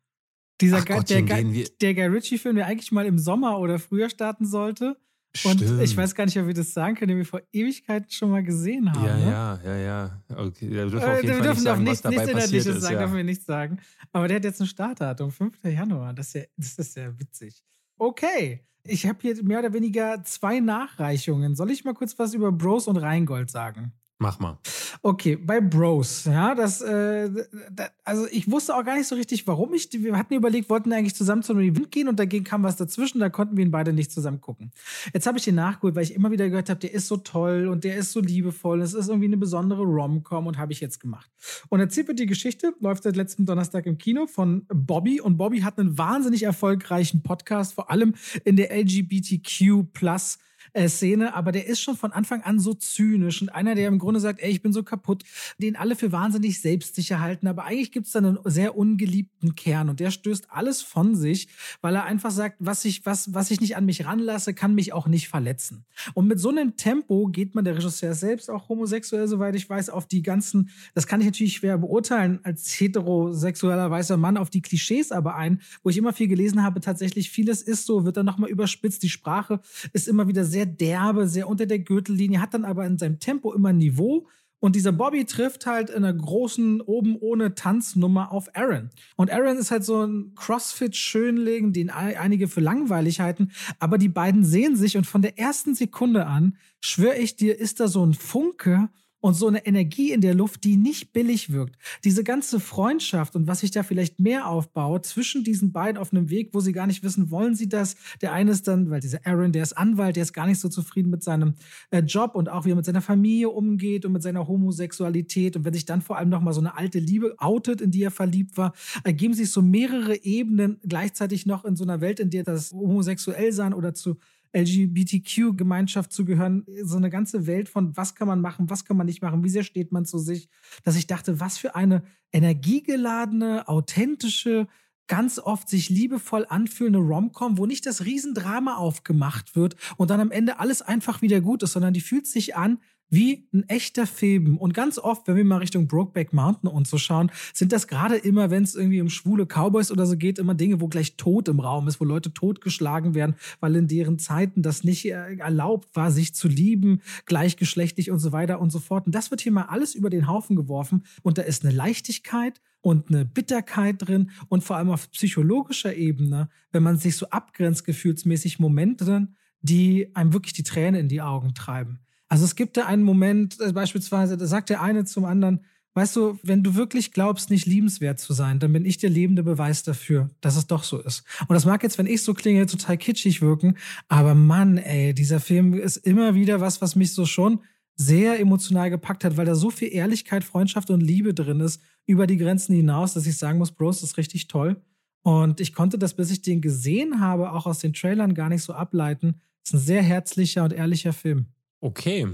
Dieser Ach Guy, Gottchen, der, Guy, der Guy Ritchie-Film, der eigentlich mal im Sommer oder früher starten sollte. Und Stimmt. ich weiß gar nicht, ob wir das sagen können, den wir vor Ewigkeiten schon mal gesehen haben. Ja, ne? ja, ja, ja. Okay, wir dürfen Äh, auf jeden wir Fall nicht sagen, auch was nichts, dabei nichts passiert ist. sagen, Ja. dürfen wir nichts sagen. Aber der hat jetzt ein Startdatum, 5. Januar. Das ist ja, das ist ja witzig. Okay, ich habe hier mehr oder weniger zwei Nachreichungen. Soll ich mal kurz was über Bros und Rheingold sagen? Mach mal. Okay, bei Bros, ja, das, äh, da, also ich wusste auch gar nicht so richtig, warum ich, wir hatten überlegt, wollten eigentlich zusammen zum Event gehen und dagegen kam was dazwischen, da konnten wir ihn beide nicht zusammen gucken. Jetzt habe ich den nachgeholt, weil ich immer wieder gehört habe, der ist so toll und der ist so liebevoll, es ist irgendwie eine besondere Rom-Com und habe ich jetzt gemacht. Und erzählt wird die Geschichte, läuft seit letztem Donnerstag im Kino von Bobby und Bobby hat einen wahnsinnig erfolgreichen Podcast, vor allem in der LGBTQ Plus äh, Szene, aber der ist schon von Anfang an so zynisch und einer, der im Grunde sagt, ey, ich bin so kaputt, den alle für wahnsinnig selbstsicher halten, aber eigentlich gibt es da einen sehr ungeliebten Kern und der stößt alles von sich, weil er einfach sagt, was ich, was, was ich nicht an mich ranlasse, kann mich auch nicht verletzen. Und mit so einem Tempo geht man, der Regisseur selbst auch homosexuell, soweit ich weiß, auf die ganzen, das kann ich natürlich schwer beurteilen, als heterosexueller weißer Mann auf die Klischees aber ein, wo ich immer viel gelesen habe, tatsächlich vieles ist so, wird dann nochmal überspitzt, die Sprache ist immer wieder sehr derbe, sehr unter der Gürtellinie, hat dann aber in seinem Tempo immer Niveau. Und dieser Bobby trifft halt in einer großen oben ohne Tanznummer auf Aaron. Und Aaron ist halt so ein Crossfit-Schönling, den ein- einige für langweilig halten. Aber die beiden sehen sich und von der ersten Sekunde an, schwöre ich dir, ist da so ein Funke und so eine Energie in der Luft, die nicht billig wirkt. Diese ganze Freundschaft und was sich da vielleicht mehr aufbaut zwischen diesen beiden auf einem Weg, wo sie gar nicht wissen, wollen sie das? Der eine ist dann, weil dieser Aaron, der ist Anwalt, der ist gar nicht so zufrieden mit seinem äh, Job und auch wie er mit seiner Familie umgeht und mit seiner Homosexualität. Und wenn sich dann vor allem noch mal so eine alte Liebe outet, in die er verliebt war, ergeben sich so mehrere Ebenen gleichzeitig noch in so einer Welt, in der das homosexuell sein oder zu LGBTQ-Gemeinschaft zu gehören, so eine ganze Welt von was kann man machen, was kann man nicht machen, wie sehr steht man zu sich, dass ich dachte, was für eine energiegeladene, authentische, ganz oft sich liebevoll anfühlende Romcom, wo nicht das Riesendrama aufgemacht wird und dann am Ende alles einfach wieder gut ist, sondern die fühlt sich an wie ein echter Film. Und ganz oft, wenn wir mal Richtung Brokeback Mountain und so schauen, sind das gerade immer, wenn es irgendwie um schwule Cowboys oder so geht, immer Dinge, wo gleich Tod im Raum ist, wo Leute totgeschlagen werden, weil in deren Zeiten das nicht äh, erlaubt war, sich zu lieben, gleichgeschlechtlich und so weiter und so fort. Und das wird hier mal alles über den Haufen geworfen. Und da ist eine Leichtigkeit und eine Bitterkeit drin und vor allem auf psychologischer Ebene, wenn man sich so abgrenzt, gefühlsmäßig Momente die einem wirklich die Tränen in die Augen treiben. Also es gibt da einen Moment, äh, beispielsweise, da sagt der eine zum anderen, weißt du, wenn du wirklich glaubst, nicht liebenswert zu sein, dann bin ich der lebende Beweis dafür, dass es doch so ist. Und das mag jetzt, wenn ich so klinge, total kitschig wirken, aber Mann, ey, dieser Film ist immer wieder was, was mich so schon sehr emotional gepackt hat, weil da so viel Ehrlichkeit, Freundschaft und Liebe drin ist, über die Grenzen hinaus, dass ich sagen muss, Bros, das ist richtig toll. Und ich konnte das, bis ich den gesehen habe, auch aus den Trailern gar nicht so ableiten. Es ist ein sehr herzlicher und ehrlicher Film. Okay,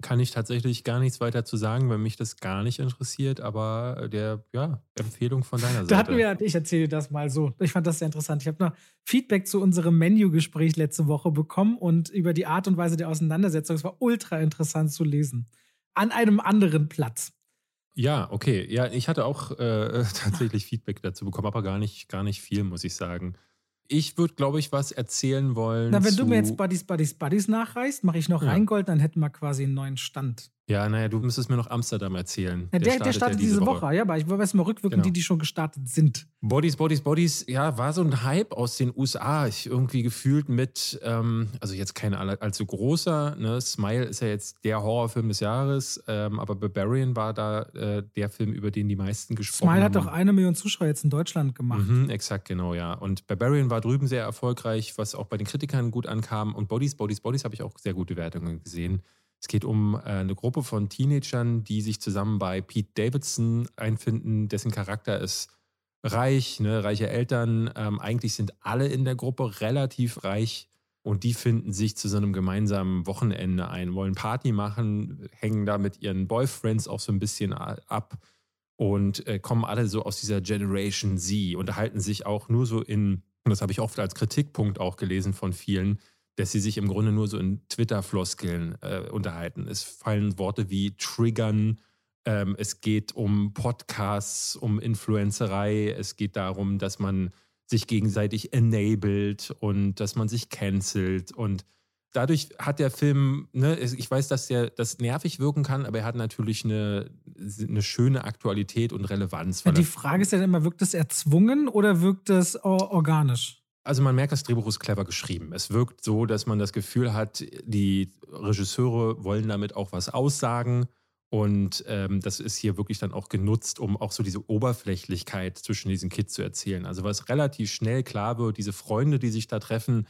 kann ich tatsächlich gar nichts weiter zu sagen, weil mich das gar nicht interessiert, aber der, ja, Empfehlung von deiner Seite. Da hatten wir, ich erzähle dir das mal so. Ich fand das sehr interessant. Ich habe noch Feedback zu unserem Menü-Gespräch letzte Woche bekommen und über die Art und Weise der Auseinandersetzung. Es war ultra interessant zu lesen. An einem anderen Platz. Ja, okay. Ja, ich hatte auch äh, tatsächlich Feedback dazu bekommen, aber gar nicht, gar nicht viel, muss ich sagen. Ich würde, glaube ich, was erzählen wollen. Na, wenn du mir jetzt Buddies, Buddies, Buddies nachreißt, mache ich noch ja. Rheingold, dann hätten wir quasi einen neuen Stand. Ja, naja, du müsstest mir noch Amsterdam erzählen. Ja, der, der, startet, der startet ja diese, diese Woche. Woche. ja, aber ich will erst mal rückwirken, genau. die, die schon gestartet sind. Bodies, Bodies, Bodies, ja, war so ein Hype aus den USA. Ich irgendwie gefühlt mit, ähm, also jetzt kein allzu großer, ne? Smile ist ja jetzt der Horrorfilm des Jahres, ähm, aber Barbarian war da äh, der Film, über den die meisten gesprochen haben. Smile hat doch eine Million Zuschauer jetzt in Deutschland gemacht. Mhm, exakt, genau, ja. Und Barbarian war drüben sehr erfolgreich, was auch bei den Kritikern gut ankam. Und Bodies, Bodies, Bodies habe ich auch sehr gute Wertungen gesehen. Es geht um äh, eine Gruppe von Teenagern, die sich zusammen bei Pete Davidson einfinden, dessen Charakter ist reich, ne, reiche Eltern. Ähm, eigentlich sind alle in der Gruppe relativ reich und die finden sich zu so einem gemeinsamen Wochenende ein, wollen Party machen, hängen da mit ihren Boyfriends auch so ein bisschen ab und äh, kommen alle so aus dieser Generation Z, unterhalten sich auch nur so in, und das habe ich oft als Kritikpunkt auch gelesen von vielen, dass sie sich im Grunde nur so in Twitter-Floskeln äh, unterhalten. Es fallen Worte wie triggern, ähm, es geht um Podcasts, um Influencerei, es geht darum, dass man sich gegenseitig enabled und dass man sich cancelt und dadurch hat der Film, ne, ich weiß, dass der das nervig wirken kann, aber er hat natürlich eine, eine schöne Aktualität und Relevanz. Ja, die Frage ist ja immer, wirkt es erzwungen oder wirkt es organisch? Also man merkt, das Drehbuch ist clever geschrieben. Es wirkt so, dass man das Gefühl hat, die Regisseure wollen damit auch was aussagen. Und ähm, das ist hier wirklich dann auch genutzt, um auch so diese Oberflächlichkeit zwischen diesen Kids zu erzählen. Also was relativ schnell klar wird, diese Freunde, die sich da treffen,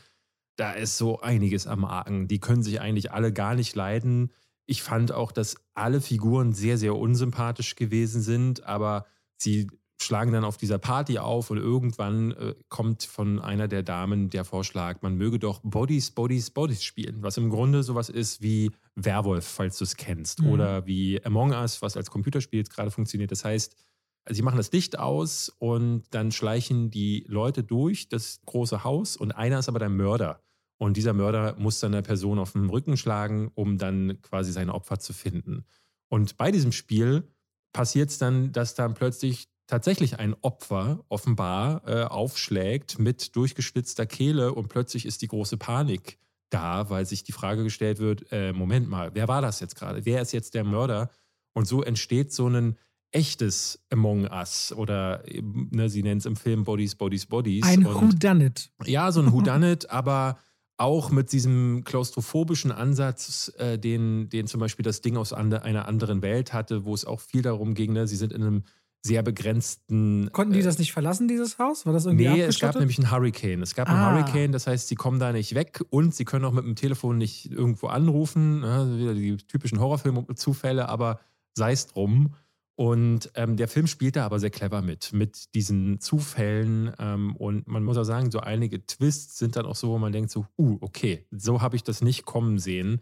da ist so einiges am Argen. Die können sich eigentlich alle gar nicht leiden. Ich fand auch, dass alle Figuren sehr, sehr unsympathisch gewesen sind, aber sie schlagen dann auf dieser Party auf und irgendwann äh, kommt von einer der Damen der Vorschlag, man möge doch Bodies, Bodies, Bodies spielen, was im Grunde sowas ist wie Werwolf, falls du es kennst, mhm. oder wie Among Us, was als Computerspiel jetzt gerade funktioniert. Das heißt, sie machen das Licht aus und dann schleichen die Leute durch das große Haus und einer ist aber der Mörder. Und dieser Mörder muss dann der Person auf den Rücken schlagen, um dann quasi seine Opfer zu finden. Und bei diesem Spiel passiert es dann, dass dann plötzlich tatsächlich ein Opfer offenbar äh, aufschlägt mit durchgeschlitzter Kehle und plötzlich ist die große Panik da, weil sich die Frage gestellt wird, äh, Moment mal, wer war das jetzt gerade? Wer ist jetzt der Mörder? Und so entsteht so ein echtes Among Us oder ne, sie nennen es im Film Bodies, Bodies, Bodies. Ein Whodunit. Ja, so ein Whodunit, aber auch mit diesem klaustrophobischen Ansatz, äh, den, den zum Beispiel das Ding aus andre, einer anderen Welt hatte, wo es auch viel darum ging, ne, sie sind in einem sehr begrenzten. Konnten die äh, das nicht verlassen, dieses Haus? War das irgendwie Nee, es gab nämlich einen Hurricane. Es gab ah. einen Hurricane, das heißt, sie kommen da nicht weg und sie können auch mit dem Telefon nicht irgendwo anrufen. Ne? Wieder die typischen Horrorfilm-Zufälle, aber sei es drum. Und ähm, der Film spielt da aber sehr clever mit, mit diesen Zufällen. Ähm, und man muss auch sagen, so einige Twists sind dann auch so, wo man denkt so, uh, okay, so habe ich das nicht kommen sehen.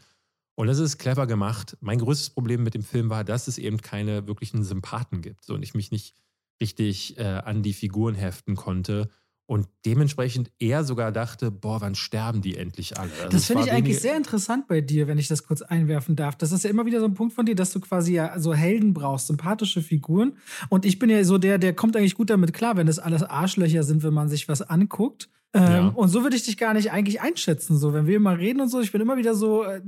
Und das ist clever gemacht. Mein größtes Problem mit dem Film war, dass es eben keine wirklichen Sympathen gibt und ich mich nicht richtig äh, an die Figuren heften konnte. Und dementsprechend eher sogar dachte, boah, wann sterben die endlich alle? Also das finde ich eigentlich sehr interessant bei dir, wenn ich das kurz einwerfen darf. Das ist ja immer wieder so ein Punkt von dir, dass du quasi ja so Helden brauchst, sympathische Figuren. Und ich bin ja so der, der kommt eigentlich gut damit klar, wenn das alles Arschlöcher sind, wenn man sich was anguckt. Ähm, ja. Und so würde ich dich gar nicht eigentlich einschätzen. So, wenn wir mal reden und so, ich bin immer wieder so, äh,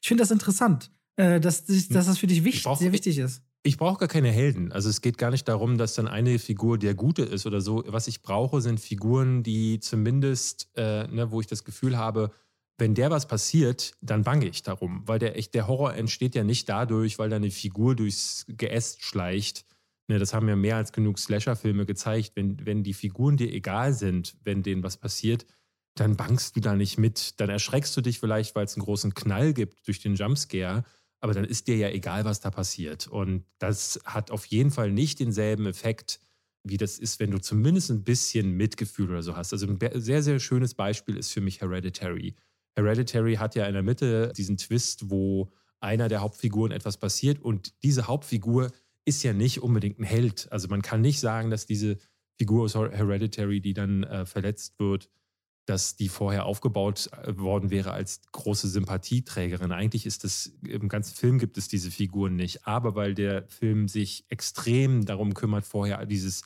ich finde das interessant, äh, dass, dass das für dich wichtig, brauch, sehr wichtig ist. Ich, brauche gar keine Helden. Also es geht gar nicht darum, dass dann eine Figur der Gute ist oder so. Was ich brauche, sind Figuren, die zumindest, äh, ne, wo ich das Gefühl habe, wenn der was passiert, dann bange ich darum. Weil der, echt, der Horror entsteht ja nicht dadurch, weil da eine Figur durchs Geäst schleicht, Ne, das haben ja mehr als genug Slasher-Filme gezeigt. Wenn, wenn die Figuren dir egal sind, wenn denen was passiert, dann bangst du da nicht mit. Dann erschreckst du dich vielleicht, weil es einen großen Knall gibt durch den Jumpscare. Aber dann ist dir ja egal, was da passiert. Und das hat auf jeden Fall nicht denselben Effekt, wie das ist, wenn du zumindest ein bisschen Mitgefühl oder so hast. Also ein sehr, sehr schönes Beispiel ist für mich Hereditary. Hereditary hat ja in der Mitte diesen Twist, wo einer der Hauptfiguren etwas passiert und diese Hauptfigur ist ja nicht unbedingt ein Held. Also man kann nicht sagen, dass diese Figur aus Hereditary, die dann äh, verletzt wird, dass die vorher aufgebaut äh, worden wäre als große Sympathieträgerin. Eigentlich ist das, im ganzen Film gibt es diese Figuren nicht. Aber weil der Film sich extrem darum kümmert, vorher dieses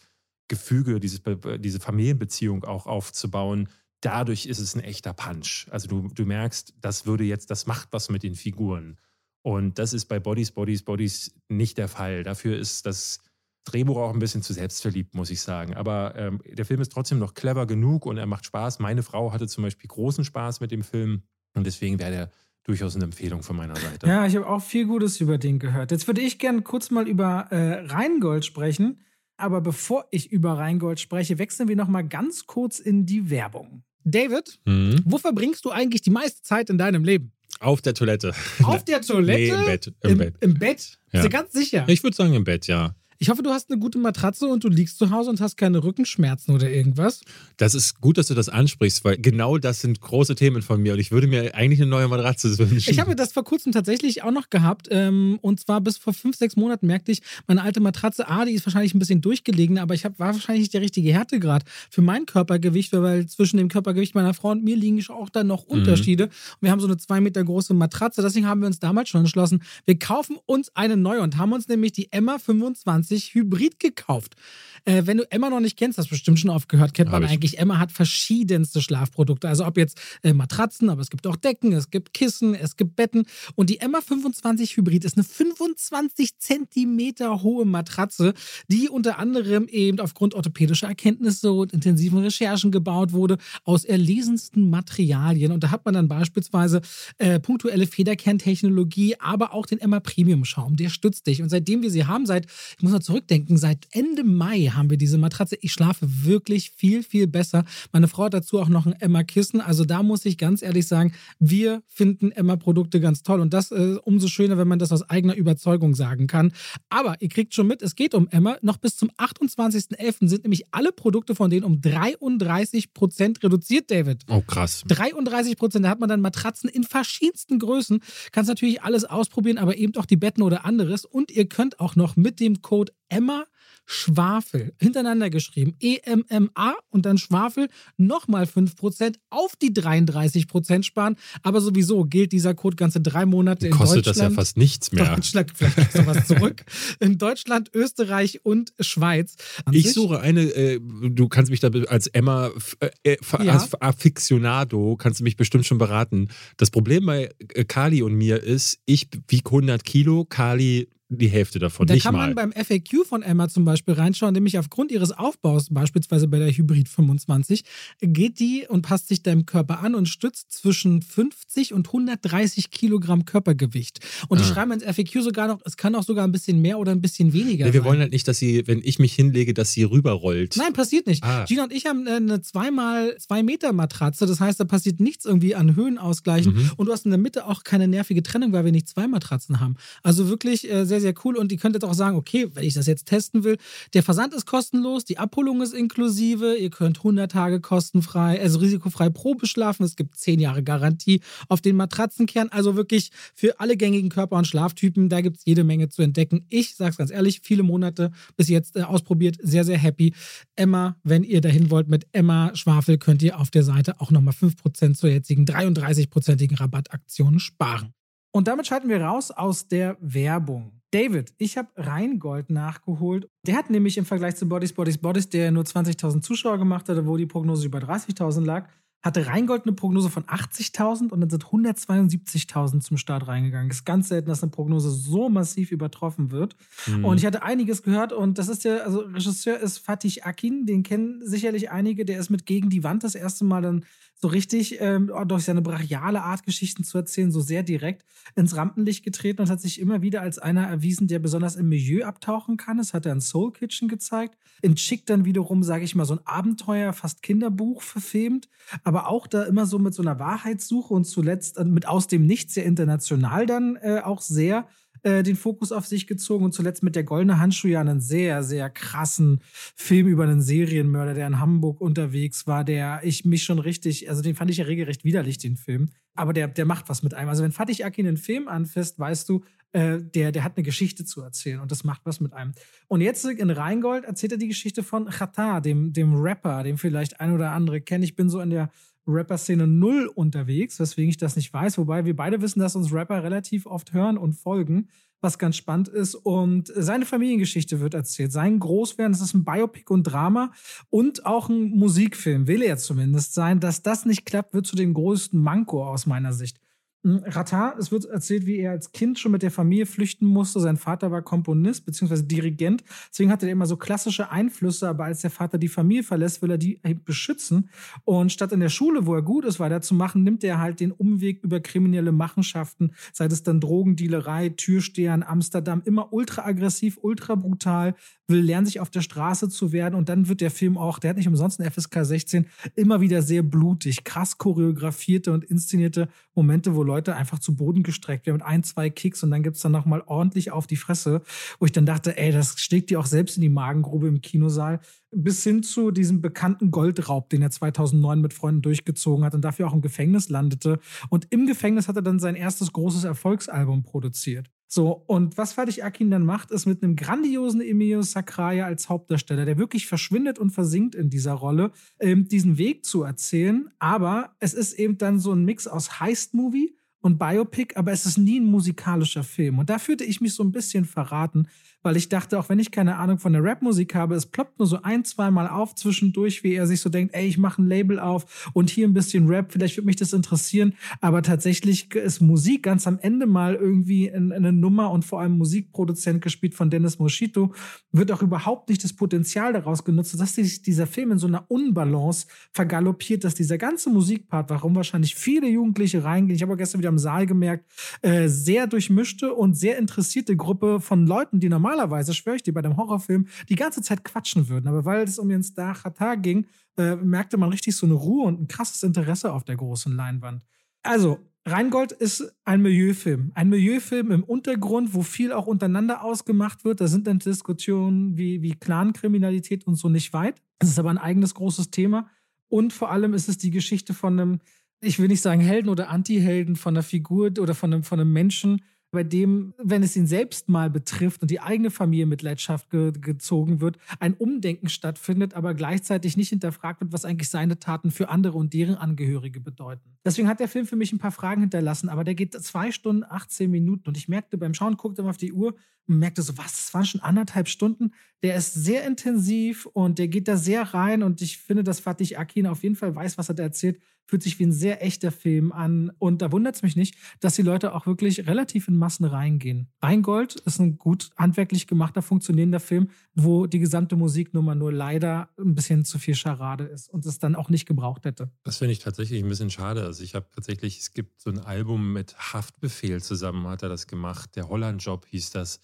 Gefüge, dieses, diese Familienbeziehung auch aufzubauen, dadurch ist es ein echter Punch. Also du, du merkst, das würde jetzt, das macht was mit den Figuren. Und das ist bei Bodies, Bodies, Bodies nicht der Fall. Dafür ist das Drehbuch auch ein bisschen zu selbstverliebt, muss ich sagen. Aber ähm, der Film ist trotzdem noch clever genug und er macht Spaß. Meine Frau hatte zum Beispiel großen Spaß mit dem Film und deswegen wäre der durchaus eine Empfehlung von meiner Seite. Ja, ich habe auch viel Gutes über den gehört. Jetzt würde ich gerne kurz mal über äh, Rheingold sprechen. Aber bevor ich über Rheingold spreche, wechseln wir noch mal ganz kurz in die Werbung. David, mhm. wo verbringst du eigentlich die meiste Zeit in deinem Leben? Auf der Toilette. Auf der Toilette? Nee, im Bett. Im, Im Bett. Im Bett? Ja. Bist du ganz sicher? Ich würde sagen im Bett, ja. Ich hoffe, du hast eine gute Matratze und du liegst zu Hause und hast keine Rückenschmerzen oder irgendwas. Das ist gut, dass du das ansprichst, weil genau das sind große Themen von mir und ich würde mir eigentlich eine neue Matratze wünschen. Ich habe das vor kurzem tatsächlich auch noch gehabt ähm, und zwar bis vor fünf, sechs Monaten merkte ich, meine alte Matratze, ah, die ist wahrscheinlich ein bisschen durchgelegen, aber ich hab, war wahrscheinlich nicht der richtige Härtegrad für mein Körpergewicht, weil zwischen dem Körpergewicht meiner Frau und mir liegen auch da noch mhm. Unterschiede. Und wir haben so eine zwei Meter große Matratze, deswegen haben wir uns damals schon entschlossen, wir kaufen uns eine neue und haben uns nämlich die Emma 25 Hybrid gekauft gekauft. Äh, wenn du Emma noch nicht kennst, hast du bestimmt schon oft gehört, kennt man eigentlich. Emma hat verschiedenste Schlafprodukte. Also ob jetzt äh, Matratzen, aber es gibt auch Decken, es gibt Kissen, es gibt Betten. Und die Emma 25 Hybrid ist eine 25 Zentimeter hohe Matratze, die unter anderem eben aufgrund orthopädischer Erkenntnisse und intensiven Recherchen gebaut wurde, aus erlesensten Materialien. Und da hat man dann beispielsweise äh, punktuelle Federkerntechnologie, aber auch den Emma Premium Schaum. Der stützt dich. Und seitdem wir sie haben, seit, ich muss mal zurückdenken, seit Ende Mai haben wir diese Matratze. Ich schlafe wirklich viel, viel besser. Meine Frau hat dazu auch noch ein Emma-Kissen. Also da muss ich ganz ehrlich sagen, wir finden Emma-Produkte ganz toll. Und das ist umso schöner, wenn man das aus eigener Überzeugung sagen kann. Aber ihr kriegt schon mit, es geht um Emma. Noch bis zum 28.11. sind nämlich alle Produkte von denen um 33 Prozent reduziert, David. Oh, krass. 33 Prozent. Da hat man dann Matratzen in verschiedensten Größen. Kannst natürlich alles ausprobieren, aber eben auch die Betten oder anderes. Und ihr könnt auch noch mit dem Code Emma Schwafel, hintereinander geschrieben, EMMA und dann Schwafel, nochmal 5% auf die 33% sparen. Aber sowieso gilt dieser Code ganze drei Monate in Kostet Deutschland. das ja fast nichts mehr. Deutschland, vielleicht noch was zurück. in Deutschland, Österreich und Schweiz. An ich suche eine, äh, du kannst mich da als Emma, äh, äh ja. als Afficionado, kannst du mich bestimmt schon beraten. Das Problem bei äh, Kali und mir ist, ich wiege 100 Kilo, Kali die Hälfte davon. Da nicht kann man beim FAQ von Emma zum Beispiel reinschauen, nämlich aufgrund ihres Aufbaus, beispielsweise bei der Hybrid 25, geht die und passt sich deinem Körper an und stützt zwischen 50 und 130 Kilogramm Körpergewicht. Und ah. die schreiben ins FAQ sogar noch, es kann auch sogar ein bisschen mehr oder ein bisschen weniger nee, wir sein. wollen halt nicht, dass sie, wenn ich mich hinlege, dass sie rüberrollt. Nein, passiert nicht. Ah. Gina und ich haben äh, eine zweimal zwei Meter Matratze, das heißt, da passiert nichts irgendwie an Höhenausgleichen mhm. und du hast in der Mitte auch keine nervige Trennung, weil wir nicht zwei Matratzen haben. Also wirklich äh, sehr, sehr, sehr cool. Und ihr könnt jetzt auch sagen, okay, wenn ich das jetzt testen will, der Versand ist kostenlos, die Abholung ist inklusive, ihr könnt 100 Tage kostenfrei, also risikofrei Probe schlafen. Es gibt 10 Jahre Garantie auf den Matratzenkern. Also wirklich für alle gängigen Körper- und Schlaftypen, da gibt es jede Menge zu entdecken. Ich sage es ganz ehrlich, viele Monate bis jetzt äh, ausprobiert, sehr, sehr happy. Emma, wenn ihr dahin wollt mit Emma Schwafel, könnt ihr auf der Seite auch nochmal 5% zur jetzigen 33-prozentigen Rabattaktion sparen. Und damit schalten wir raus aus der Werbung. David, ich habe Rheingold nachgeholt. Der hat nämlich im Vergleich zu Bodies, Bodies, Bodies, der nur 20.000 Zuschauer gemacht hatte, wo die Prognose über 30.000 lag, hatte Rheingold eine Prognose von 80.000 und dann sind 172.000 zum Start reingegangen. Es ist ganz selten, dass eine Prognose so massiv übertroffen wird. Mhm. Und ich hatte einiges gehört und das ist der, also Regisseur ist Fatih Akin, den kennen sicherlich einige, der ist mit Gegen die Wand das erste Mal dann so richtig ähm, durch seine brachiale Art, Geschichten zu erzählen, so sehr direkt ins Rampenlicht getreten und hat sich immer wieder als einer erwiesen, der besonders im Milieu abtauchen kann. Es hat er in Soul Kitchen gezeigt. In Chick dann wiederum, sage ich mal, so ein Abenteuer, fast Kinderbuch verfilmt, aber auch da immer so mit so einer Wahrheitssuche und zuletzt äh, mit aus dem Nichts sehr international dann äh, auch sehr äh, den Fokus auf sich gezogen und zuletzt mit der Goldene Handschuh ja einen sehr, sehr krassen Film über einen Serienmörder, der in Hamburg unterwegs war, der ich mich schon richtig, also den fand ich ja regelrecht widerlich, den Film. Aber der, der macht was mit einem. Also wenn Fatih Akin einen Film anfasst, weißt du, äh, der, der hat eine Geschichte zu erzählen und das macht was mit einem. Und jetzt in Rheingold erzählt er die Geschichte von Chata, dem, dem Rapper, den vielleicht ein oder andere kennen. Ich bin so in der Rapper-Szene null unterwegs, weswegen ich das nicht weiß. Wobei wir beide wissen, dass uns Rapper relativ oft hören und folgen, was ganz spannend ist. Und seine Familiengeschichte wird erzählt. Sein Großwerden, das ist ein Biopic und Drama und auch ein Musikfilm, will er zumindest sein. Dass das nicht klappt, wird zu dem größten Manko aus meiner Sicht. Hm, Ratar, es wird erzählt, wie er als Kind schon mit der Familie flüchten musste. Sein Vater war Komponist bzw. Dirigent. Deswegen hatte er immer so klassische Einflüsse, aber als der Vater die Familie verlässt, will er die beschützen. Und statt in der Schule, wo er gut ist, weiterzumachen, nimmt er halt den Umweg über kriminelle Machenschaften, sei es dann Drogendealerei, Türsteher in Amsterdam, immer ultra aggressiv, ultra brutal, will lernen, sich auf der Straße zu werden. Und dann wird der Film auch, der hat nicht umsonst einen FSK 16, immer wieder sehr blutig, krass choreografierte und inszenierte Momente, wo Leute einfach zu Boden gestreckt werden mit ein, zwei Kicks und dann gibt es dann nochmal ordentlich auf die Fresse, wo ich dann dachte, ey, das schlägt dir auch selbst in die Magengrube im Kinosaal. Bis hin zu diesem bekannten Goldraub, den er 2009 mit Freunden durchgezogen hat und dafür auch im Gefängnis landete. Und im Gefängnis hat er dann sein erstes großes Erfolgsalbum produziert. So, und was Fatih Akin dann macht, ist mit einem grandiosen Emilio Sacraia als Hauptdarsteller, der wirklich verschwindet und versinkt in dieser Rolle, ähm, diesen Weg zu erzählen. Aber es ist eben dann so ein Mix aus Heist-Movie und Biopic, aber es ist nie ein musikalischer Film. Und da fühlte ich mich so ein bisschen verraten, weil ich dachte, auch wenn ich keine Ahnung von der Rapmusik habe, es ploppt nur so ein, zwei Mal auf zwischendurch, wie er sich so denkt, ey, ich mache ein Label auf und hier ein bisschen Rap, vielleicht würde mich das interessieren, aber tatsächlich ist Musik ganz am Ende mal irgendwie eine Nummer und vor allem Musikproduzent gespielt von Dennis Moschito, wird auch überhaupt nicht das Potenzial daraus genutzt, dass sich dieser Film in so einer Unbalance vergaloppiert, dass dieser ganze Musikpart, warum wahrscheinlich viele Jugendliche reingehen, ich habe gestern wieder im Saal gemerkt, äh, sehr durchmischte und sehr interessierte Gruppe von Leuten, die normal normalerweise, schwöre ich dir, bei dem Horrorfilm die ganze Zeit quatschen würden. Aber weil es um den Star Chata ging, äh, merkte man richtig so eine Ruhe und ein krasses Interesse auf der großen Leinwand. Also, Rheingold ist ein Milieufilm. Ein Milieufilm im Untergrund, wo viel auch untereinander ausgemacht wird. Da sind dann Diskussionen wie, wie Clankriminalität und so nicht weit. Es ist aber ein eigenes großes Thema. Und vor allem ist es die Geschichte von einem, ich will nicht sagen Helden oder Anti-Helden, von einer Figur oder von einem, von einem Menschen, bei dem, wenn es ihn selbst mal betrifft und die eigene Familie Mitleidenschaft ge gezogen wird, ein Umdenken stattfindet, aber gleichzeitig nicht hinterfragt wird, was eigentlich seine Taten für andere und deren Angehörige bedeuten. Deswegen hat der Film für mich ein paar Fragen hinterlassen, aber der geht zwei Stunden, 18 Minuten und ich merkte beim Schauen, guckte immer auf die Uhr und merkte so, was, das waren schon anderthalb Stunden. Der ist sehr intensiv und der geht da sehr rein und ich finde, dass Fatih Akin auf jeden Fall weiß, was er da erzählt fühlt sich wie ein sehr echter Film an. Und da wundert es mich nicht, dass die Leute auch wirklich relativ in Massen reingehen. Rheingold ist ein gut handwerklich gemachter, funktionierender Film, wo die gesamte Musiknummer nur leider ein bisschen zu viel Scharade ist und es dann auch nicht gebraucht hätte. Das finde ich tatsächlich ein bisschen schade. Also ich habe tatsächlich, es gibt so ein Album mit Haftbefehl zusammen, hat er das gemacht. Der Holland-Job hieß das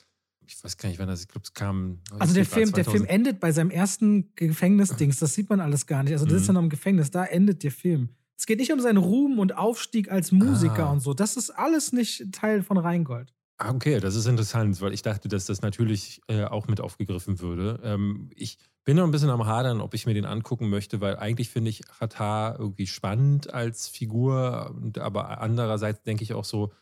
ich weiß gar nicht, wann das, ich glaube, es kam. Also der Film, der Film endet bei seinem ersten Gefängnisdings, das sieht man alles gar nicht. Also das mhm. ist ja noch im Gefängnis, da endet der Film. Es geht nicht um seinen Ruhm und Aufstieg als Musiker ah. und so. Das ist alles nicht Teil von Rheingold. Ah, okay, das ist interessant, weil ich dachte, dass das natürlich äh, auch mit aufgegriffen würde. Ähm, ich bin noch ein bisschen am Hadern, ob ich mir den angucken möchte, weil eigentlich finde ich Hatar irgendwie spannend als Figur, aber andererseits denke ich auch so,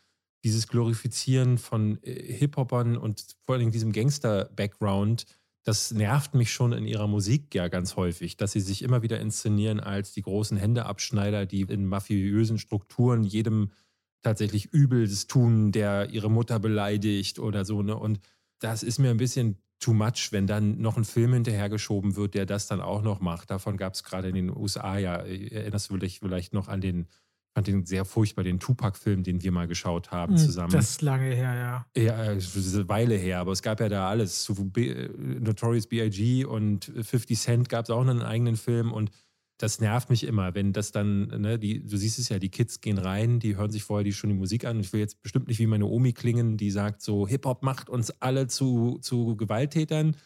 dieses Glorifizieren von äh, Hip-Hopern und vor allem diesem Gangster-Background das nervt mich schon in ihrer Musik ja ganz häufig, dass sie sich immer wieder inszenieren als die großen Händeabschneider, die in mafiösen Strukturen jedem tatsächlich Übles tun, der ihre Mutter beleidigt oder so. Ne? Und das ist mir ein bisschen too much, wenn dann noch ein Film hinterhergeschoben wird, der das dann auch noch macht. Davon gab es gerade in den USA ja, erinnerst du dich vielleicht noch an den fand den sehr furchtbar, den Tupac-Film, den wir mal geschaut haben hm, zusammen. Das ist lange her, ja. Ja, das ist eine Weile her, aber es gab ja da alles. Zu B Notorious B.I.G. und 50 Cent gab es auch einen eigenen Film und das nervt mich immer, wenn das dann, ne, die, du siehst es ja, die Kids gehen rein, die hören sich vorher die schon die Musik an. Ich will jetzt bestimmt nicht wie meine Omi klingen, die sagt so, Hip-Hop macht uns alle zu, zu Gewalttätern.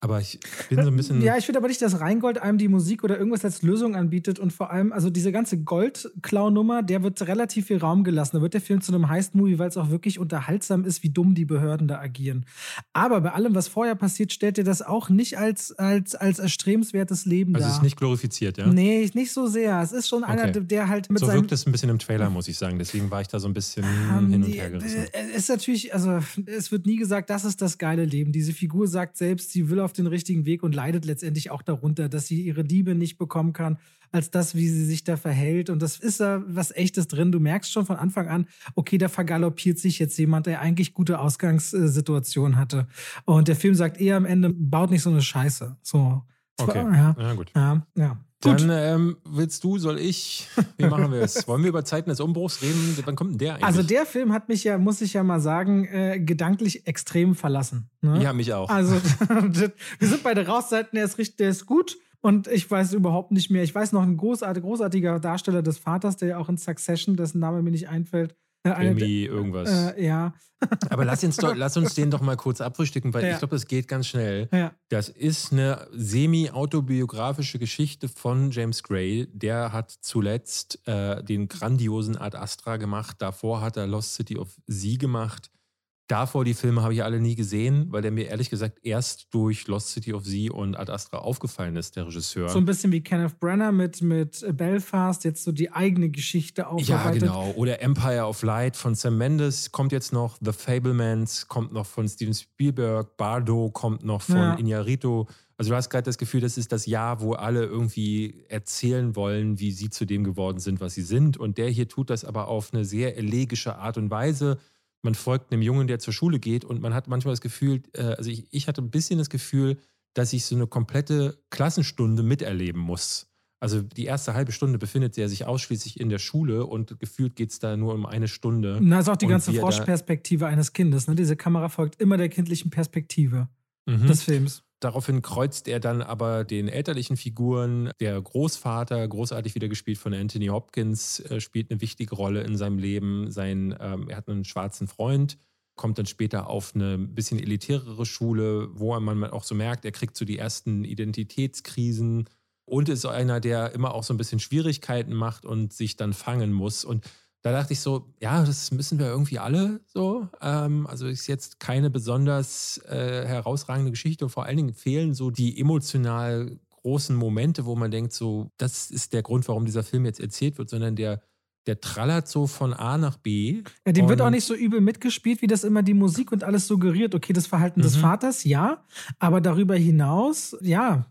Aber ich bin so ein bisschen. Ja, ich finde aber nicht, dass Rheingold einem die Musik oder irgendwas als Lösung anbietet und vor allem, also diese ganze Goldklau-Nummer, der wird relativ viel Raum gelassen. Da wird der Film zu einem Heist-Movie, weil es auch wirklich unterhaltsam ist, wie dumm die Behörden da agieren. Aber bei allem, was vorher passiert, stellt er das auch nicht als, als, als erstrebenswertes Leben also dar. Also es ist nicht glorifiziert, ja? Nee, nicht so sehr. Es ist schon okay. einer, der halt mit So wirkt es ein bisschen im Trailer, muss ich sagen. Deswegen war ich da so ein bisschen um, hin und her gerissen. Es ist natürlich, also es wird nie gesagt, das ist das geile Leben. Diese Figur sagt selbst, sie will auf den richtigen Weg und leidet letztendlich auch darunter, dass sie ihre Liebe nicht bekommen kann, als das, wie sie sich da verhält. Und das ist da was Echtes drin. Du merkst schon von Anfang an, okay, da vergaloppiert sich jetzt jemand, der eigentlich gute Ausgangssituation hatte. Und der Film sagt eher am Ende, baut nicht so eine Scheiße. So. Okay. Ja, ja gut. Ja, ja. Gut. Dann ähm, willst du, soll ich? Wie machen wir es? Wollen wir über Zeiten des Umbruchs reden? Wann kommt denn der eigentlich? Also der Film hat mich ja, muss ich ja mal sagen, äh, gedanklich extrem verlassen. Ne? Ja, mich auch. Also wir sind beide raus, der ist, richtig, der ist gut. Und ich weiß überhaupt nicht mehr. Ich weiß noch ein großartig, großartiger Darsteller des Vaters, der ja auch in Succession, dessen Name mir nicht einfällt, irgendwie irgendwas. Äh, ja. Aber lass uns, doch, lass uns den doch mal kurz abfrühstücken, weil ja. ich glaube, das geht ganz schnell. Ja. Das ist eine semi-autobiografische Geschichte von James Gray. Der hat zuletzt äh, den grandiosen Ad Astra gemacht. Davor hat er Lost City of Z gemacht. Davor die Filme habe ich alle nie gesehen, weil der mir ehrlich gesagt erst durch Lost City of Z und Ad Astra aufgefallen ist, der Regisseur. So ein bisschen wie Kenneth Brenner mit, mit Belfast, jetzt so die eigene Geschichte aufarbeitet. Ja, genau. Oder Empire of Light von Sam Mendes kommt jetzt noch, The Fablemans kommt noch von Steven Spielberg, Bardo kommt noch von ja. Iñárritu. Also du hast gerade das Gefühl, das ist das Jahr, wo alle irgendwie erzählen wollen, wie sie zu dem geworden sind, was sie sind. Und der hier tut das aber auf eine sehr elegische Art und Weise man folgt einem Jungen, der zur Schule geht und man hat manchmal das Gefühl, äh, also ich, ich hatte ein bisschen das Gefühl, dass ich so eine komplette Klassenstunde miterleben muss. Also die erste halbe Stunde befindet er sich ausschließlich in der Schule und gefühlt geht es da nur um eine Stunde. Na, ist auch die ganze Froschperspektive eines Kindes. Ne? Diese Kamera folgt immer der kindlichen Perspektive mhm. des Films. Daraufhin kreuzt er dann aber den elterlichen Figuren. Der Großvater, großartig wieder gespielt von Anthony Hopkins, äh, spielt eine wichtige Rolle in seinem Leben. Sein, ähm, er hat einen schwarzen Freund, kommt dann später auf eine bisschen elitärere Schule, wo man auch so merkt, er kriegt so die ersten Identitätskrisen und ist einer, der immer auch so ein bisschen Schwierigkeiten macht und sich dann fangen muss. Und da dachte ich so, ja, das müssen wir irgendwie alle so. Ähm, also ist jetzt keine besonders äh, herausragende Geschichte und vor allen Dingen fehlen so die emotional großen Momente, wo man denkt, so, das ist der Grund, warum dieser Film jetzt erzählt wird, sondern der, der trallert so von A nach B. Ja, dem wird auch nicht so übel mitgespielt, wie das immer die Musik und alles suggeriert. Okay, das Verhalten mhm. des Vaters, ja, aber darüber hinaus, ja,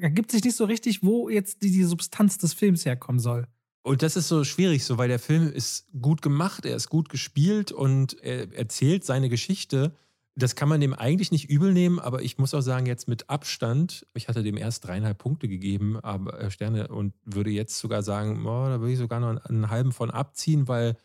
ergibt sich nicht so richtig, wo jetzt die, die Substanz des Films herkommen soll. Und das ist so schwierig, so, weil der Film ist gut gemacht, er ist gut gespielt und er erzählt seine Geschichte. Das kann man dem eigentlich nicht übel nehmen, aber ich muss auch sagen, jetzt mit Abstand, ich hatte dem erst dreieinhalb Punkte gegeben, aber äh, Sterne und würde jetzt sogar sagen, oh, da würde ich sogar noch einen halben von abziehen, weil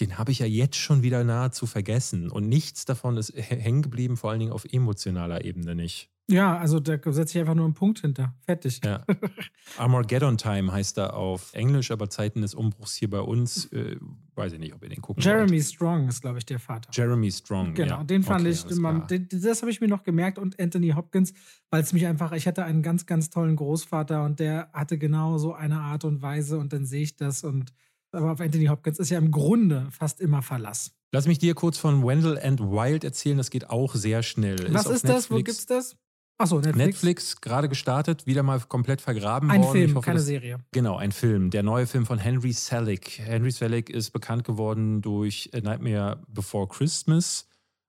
den habe ich ja jetzt schon wieder nahezu vergessen. Und nichts davon ist hängen geblieben, vor allen Dingen auf emotionaler Ebene nicht. Ja, also da setze ich einfach nur einen Punkt hinter. Fertig. Ja. Armageddon Time heißt er auf Englisch, aber Zeiten des Umbruchs hier bei uns, äh, weiß ich nicht, ob ihr den gucken Jeremy wollt. Strong ist, glaube ich, der Vater. Jeremy Strong, Genau, ja. den fand okay, ich, man, das habe ich mir noch gemerkt und Anthony Hopkins, weil es mich einfach, ich hatte einen ganz, ganz tollen Großvater und der hatte genau so eine Art und Weise und dann sehe ich das und aber auf Anthony Hopkins ist ja im Grunde fast immer Verlass. Lass mich dir kurz von Wendell and Wild erzählen, das geht auch sehr schnell. Was ist, ist das? Wo gibt's das? Achso, Netflix. Netflix, gerade gestartet, wieder mal komplett vergraben ein worden. Ein Film, hoffe, keine das, Serie. Genau, ein Film. Der neue Film von Henry Selick. Henry Selick ist bekannt geworden durch Nightmare Before Christmas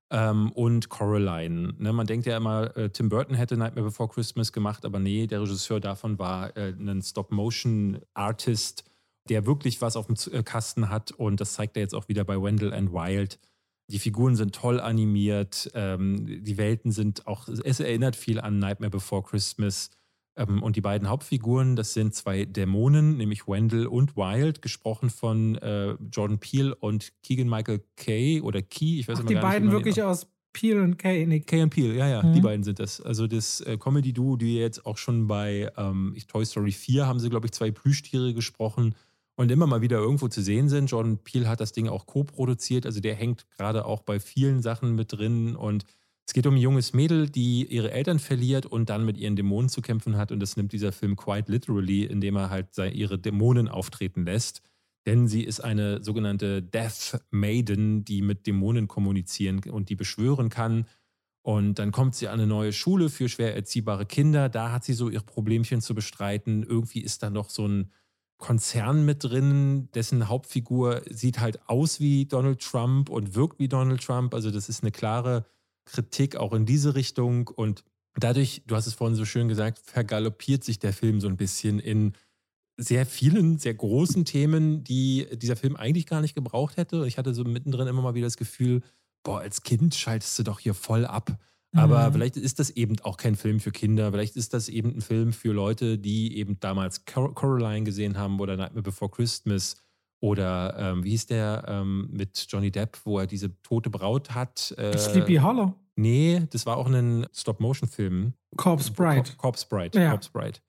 ähm, und Coraline. Ne, man denkt ja immer, äh, Tim Burton hätte Nightmare Before Christmas gemacht, aber nee, der Regisseur davon war äh, ein Stop-Motion-Artist, der wirklich was auf dem äh, Kasten hat und das zeigt er jetzt auch wieder bei Wendell and Wild Die Figuren sind toll animiert, ähm, die Welten sind auch, es erinnert viel an Nightmare Before Christmas. Ähm, und die beiden Hauptfiguren, das sind zwei Dämonen, nämlich Wendell und Wild, gesprochen von äh, Jordan Peele und Keegan Michael Kay oder Key, ich weiß Ach, immer die gar beiden nicht, wirklich aus Peel und Kay, nee. Kay und Peel, ja, ja, mhm. die beiden sind das. Also das äh, Comedy-Duo, die jetzt auch schon bei ähm, Toy Story 4 haben sie, glaube ich, zwei Plüschtiere gesprochen und immer mal wieder irgendwo zu sehen sind. Jordan Peele hat das Ding auch co-produziert, also der hängt gerade auch bei vielen Sachen mit drin und es geht um ein junges Mädel, die ihre Eltern verliert und dann mit ihren Dämonen zu kämpfen hat und das nimmt dieser Film quite literally, indem er halt ihre Dämonen auftreten lässt denn sie ist eine sogenannte Death Maiden, die mit Dämonen kommunizieren und die beschwören kann. Und dann kommt sie an eine neue Schule für schwer erziehbare Kinder. Da hat sie so ihre Problemchen zu bestreiten. Irgendwie ist da noch so ein Konzern mit drin, dessen Hauptfigur sieht halt aus wie Donald Trump und wirkt wie Donald Trump. Also das ist eine klare Kritik auch in diese Richtung. Und dadurch, du hast es vorhin so schön gesagt, vergaloppiert sich der Film so ein bisschen in sehr vielen, sehr großen Themen, die dieser Film eigentlich gar nicht gebraucht hätte. Ich hatte so mittendrin immer mal wieder das Gefühl, boah, als Kind schaltest du doch hier voll ab. Aber mhm. vielleicht ist das eben auch kein Film für Kinder. Vielleicht ist das eben ein Film für Leute, die eben damals Coraline gesehen haben oder Nightmare Before Christmas oder ähm, wie hieß der ähm, mit Johnny Depp, wo er diese tote Braut hat. Äh, Sleepy Hollow. Nee, das war auch ein Stop-Motion-Film. Corpse Bride. Corpse Bride. Ja. Corpse Bride.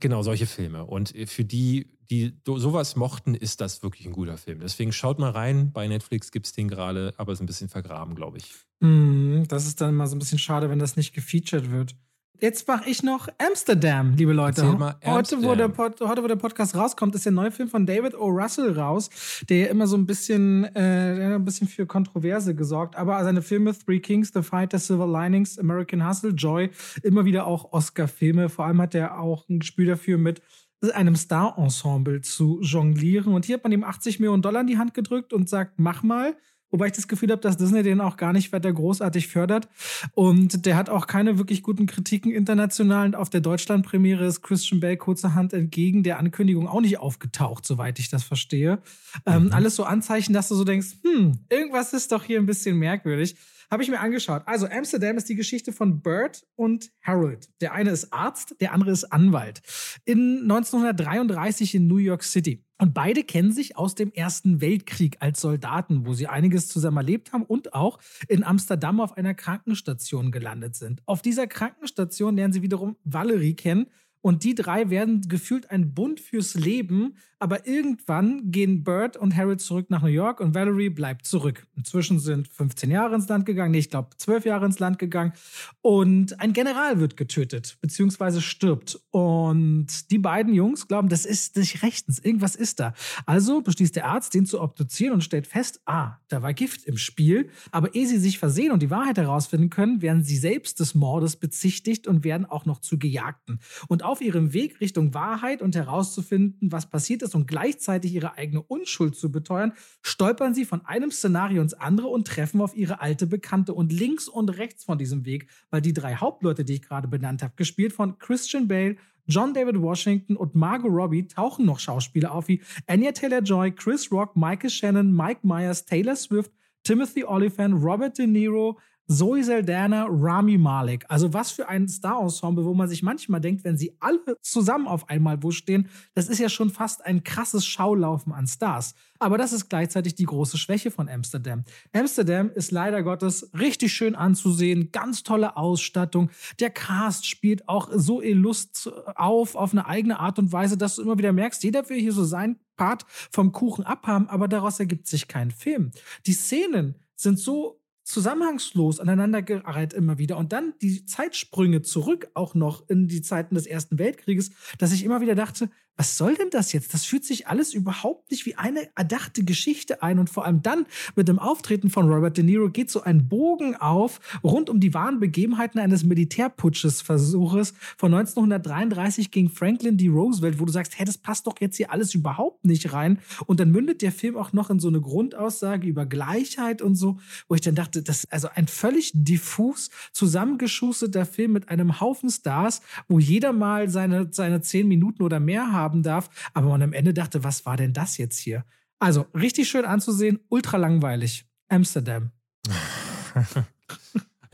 Genau, solche Filme. Und äh, für die, die sowas mochten, ist das wirklich ein guter Film. Deswegen schaut mal rein. Bei Netflix gibt es den gerade, aber ist ein bisschen vergraben, glaube ich. Mm, das ist dann immer so ein bisschen schade, wenn das nicht gefeatured wird. Jetzt mache ich noch Amsterdam, liebe Leute. Heute wo, der Pod, heute, wo der Podcast rauskommt, ist der neue Film von David O. Russell raus, der immer so ein bisschen, äh, ein bisschen für Kontroverse gesorgt. Aber seine Filme Three Kings, The Fight, The Silver Linings, American Hustle, Joy, immer wieder auch Oscar-Filme. Vor allem hat er auch ein Gespür dafür mit einem Star-Ensemble zu jonglieren. Und hier hat man ihm 80 Millionen Dollar in die Hand gedrückt und sagt, mach mal. Wobei ich das Gefühl habe, dass Disney den auch gar nicht weiter großartig fördert. Und der hat auch keine wirklich guten Kritiken international. Und auf der Deutschlandpremiere ist Christian Bale kurzerhand entgegen der Ankündigung auch nicht aufgetaucht, soweit ich das verstehe. Ähm, mhm. Ähm, alles so Anzeichen, dass du so denkst, hm, irgendwas ist doch hier ein bisschen merkwürdig. Habe ich mir angeschaut. Also Amsterdam ist die Geschichte von Bert und Harold. Der eine ist Arzt, der andere ist Anwalt. In 1933 in New York City. Und beide kennen sich aus dem Ersten Weltkrieg als Soldaten, wo sie einiges zusammen erlebt haben und auch in Amsterdam auf einer Krankenstation gelandet sind. Auf dieser Krankenstation lernen sie wiederum Valerie kennen, und die drei werden gefühlt ein Bund fürs Leben, aber irgendwann gehen Bert und Harold zurück nach New York und Valerie bleibt zurück. Inzwischen sind 15 Jahre ins Land gegangen, nee, ich glaube 12 Jahre ins Land gegangen und ein General wird getötet, beziehungsweise stirbt. Und die beiden Jungs glauben, das ist nicht rechtens, irgendwas ist da. Also beschließt der Arzt, den zu obduzieren und stellt fest, ah, da war Gift im Spiel. Aber ehe sie sich versehen und die Wahrheit herausfinden können, werden sie selbst des Mordes bezichtigt und werden auch noch zu Gejagten. Und auf ihrem Weg Richtung Wahrheit und herauszufinden, was passiert ist und gleichzeitig ihre eigene Unschuld zu beteuern, stolpern sie von einem Szenario ins andere und treffen auf ihre alte Bekannte. Und links und rechts von diesem Weg, weil die drei Hauptleute, die ich gerade benannt habe, gespielt von Christian Bale, John David Washington und Margot Robbie tauchen noch Schauspieler auf wie Anya Taylor-Joy, Chris Rock, Michael Shannon, Mike Myers, Taylor Swift, Timothy Oliphant, Robert De Niro, Zoe Saldana, Rami Malek. Also was für ein Star-Ensemble, wo man sich manchmal denkt, wenn sie alle zusammen auf einmal wo stehen, das ist ja schon fast ein krasses Schaulaufen an Stars. Aber das ist gleichzeitig die große Schwäche von Amsterdam. Amsterdam ist leider Gottes richtig schön anzusehen, ganz tolle Ausstattung. Der Cast spielt auch so illust auf, auf eine eigene Art und Weise, dass du immer wieder merkst, jeder will hier so sein Part vom Kuchen abhaben, aber daraus ergibt sich kein Film. Die Szenen sind so zusammenhangslos aneinandergereiht immer wieder. Und dann die Zeitsprünge zurück auch noch in die Zeiten des Ersten Weltkrieges, dass ich immer wieder dachte, was soll denn das jetzt? Das fühlt sich alles überhaupt nicht wie eine erdachte Geschichte ein. Und vor allem dann mit dem Auftreten von Robert De Niro geht so ein Bogen auf rund um die wahren Begebenheiten eines Militärputsches-Versuches von 1933 gegen Franklin D. Roosevelt, wo du sagst, hey, das passt doch jetzt hier alles überhaupt nicht rein. Und dann mündet der Film auch noch in so eine Grundaussage über Gleichheit und so, wo ich dann dachte, das ist also ein völlig diffus zusammengeschusterter Film mit einem Haufen Stars, wo jeder mal seine, seine zehn Minuten oder mehr hat haben darf. Aber man am Ende dachte, was war denn das jetzt hier? Also richtig schön anzusehen, ultra langweilig. Amsterdam.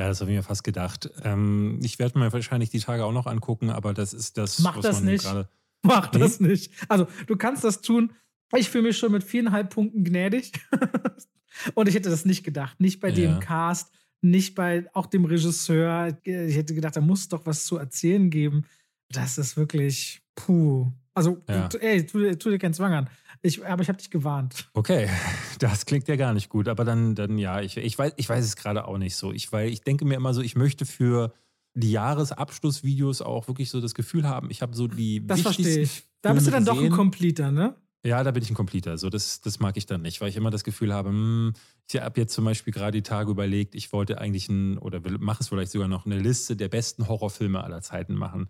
Ja, das habe ich mir fast gedacht. Ähm, ich werde mir wahrscheinlich die Tage auch noch angucken, aber das ist das, Mach was das man nicht. gerade. Mach Nee? das nicht. Also, du kannst das tun. Ich fühle mich schon mit viereinhalb Punkten gnädig. Und ich hätte das nicht gedacht. Nicht bei dem Ja. Cast, nicht bei auch dem Regisseur. Ich hätte gedacht, da muss doch was zu erzählen geben. Das ist wirklich puh. Also, Ja. ey, tu, tu dir keinen Zwang an. Ich, aber ich habe dich gewarnt. Okay, das klingt ja gar nicht gut. Aber dann, dann ja, ich, ich, weiß, ich weiß es gerade auch nicht so. Ich, weil ich denke mir immer so, ich möchte für die Jahresabschlussvideos auch wirklich so das Gefühl haben, ich habe so die Das verstehe ich. Da bist du dann doch ein. Completer, ne? Ja, da bin ich ein Completer. So, das, das mag ich dann nicht, weil ich immer das Gefühl habe, hm, ich habe jetzt zum Beispiel gerade die Tage überlegt, ich wollte eigentlich ein, oder mache es vielleicht sogar noch, eine Liste der besten Horrorfilme aller Zeiten machen.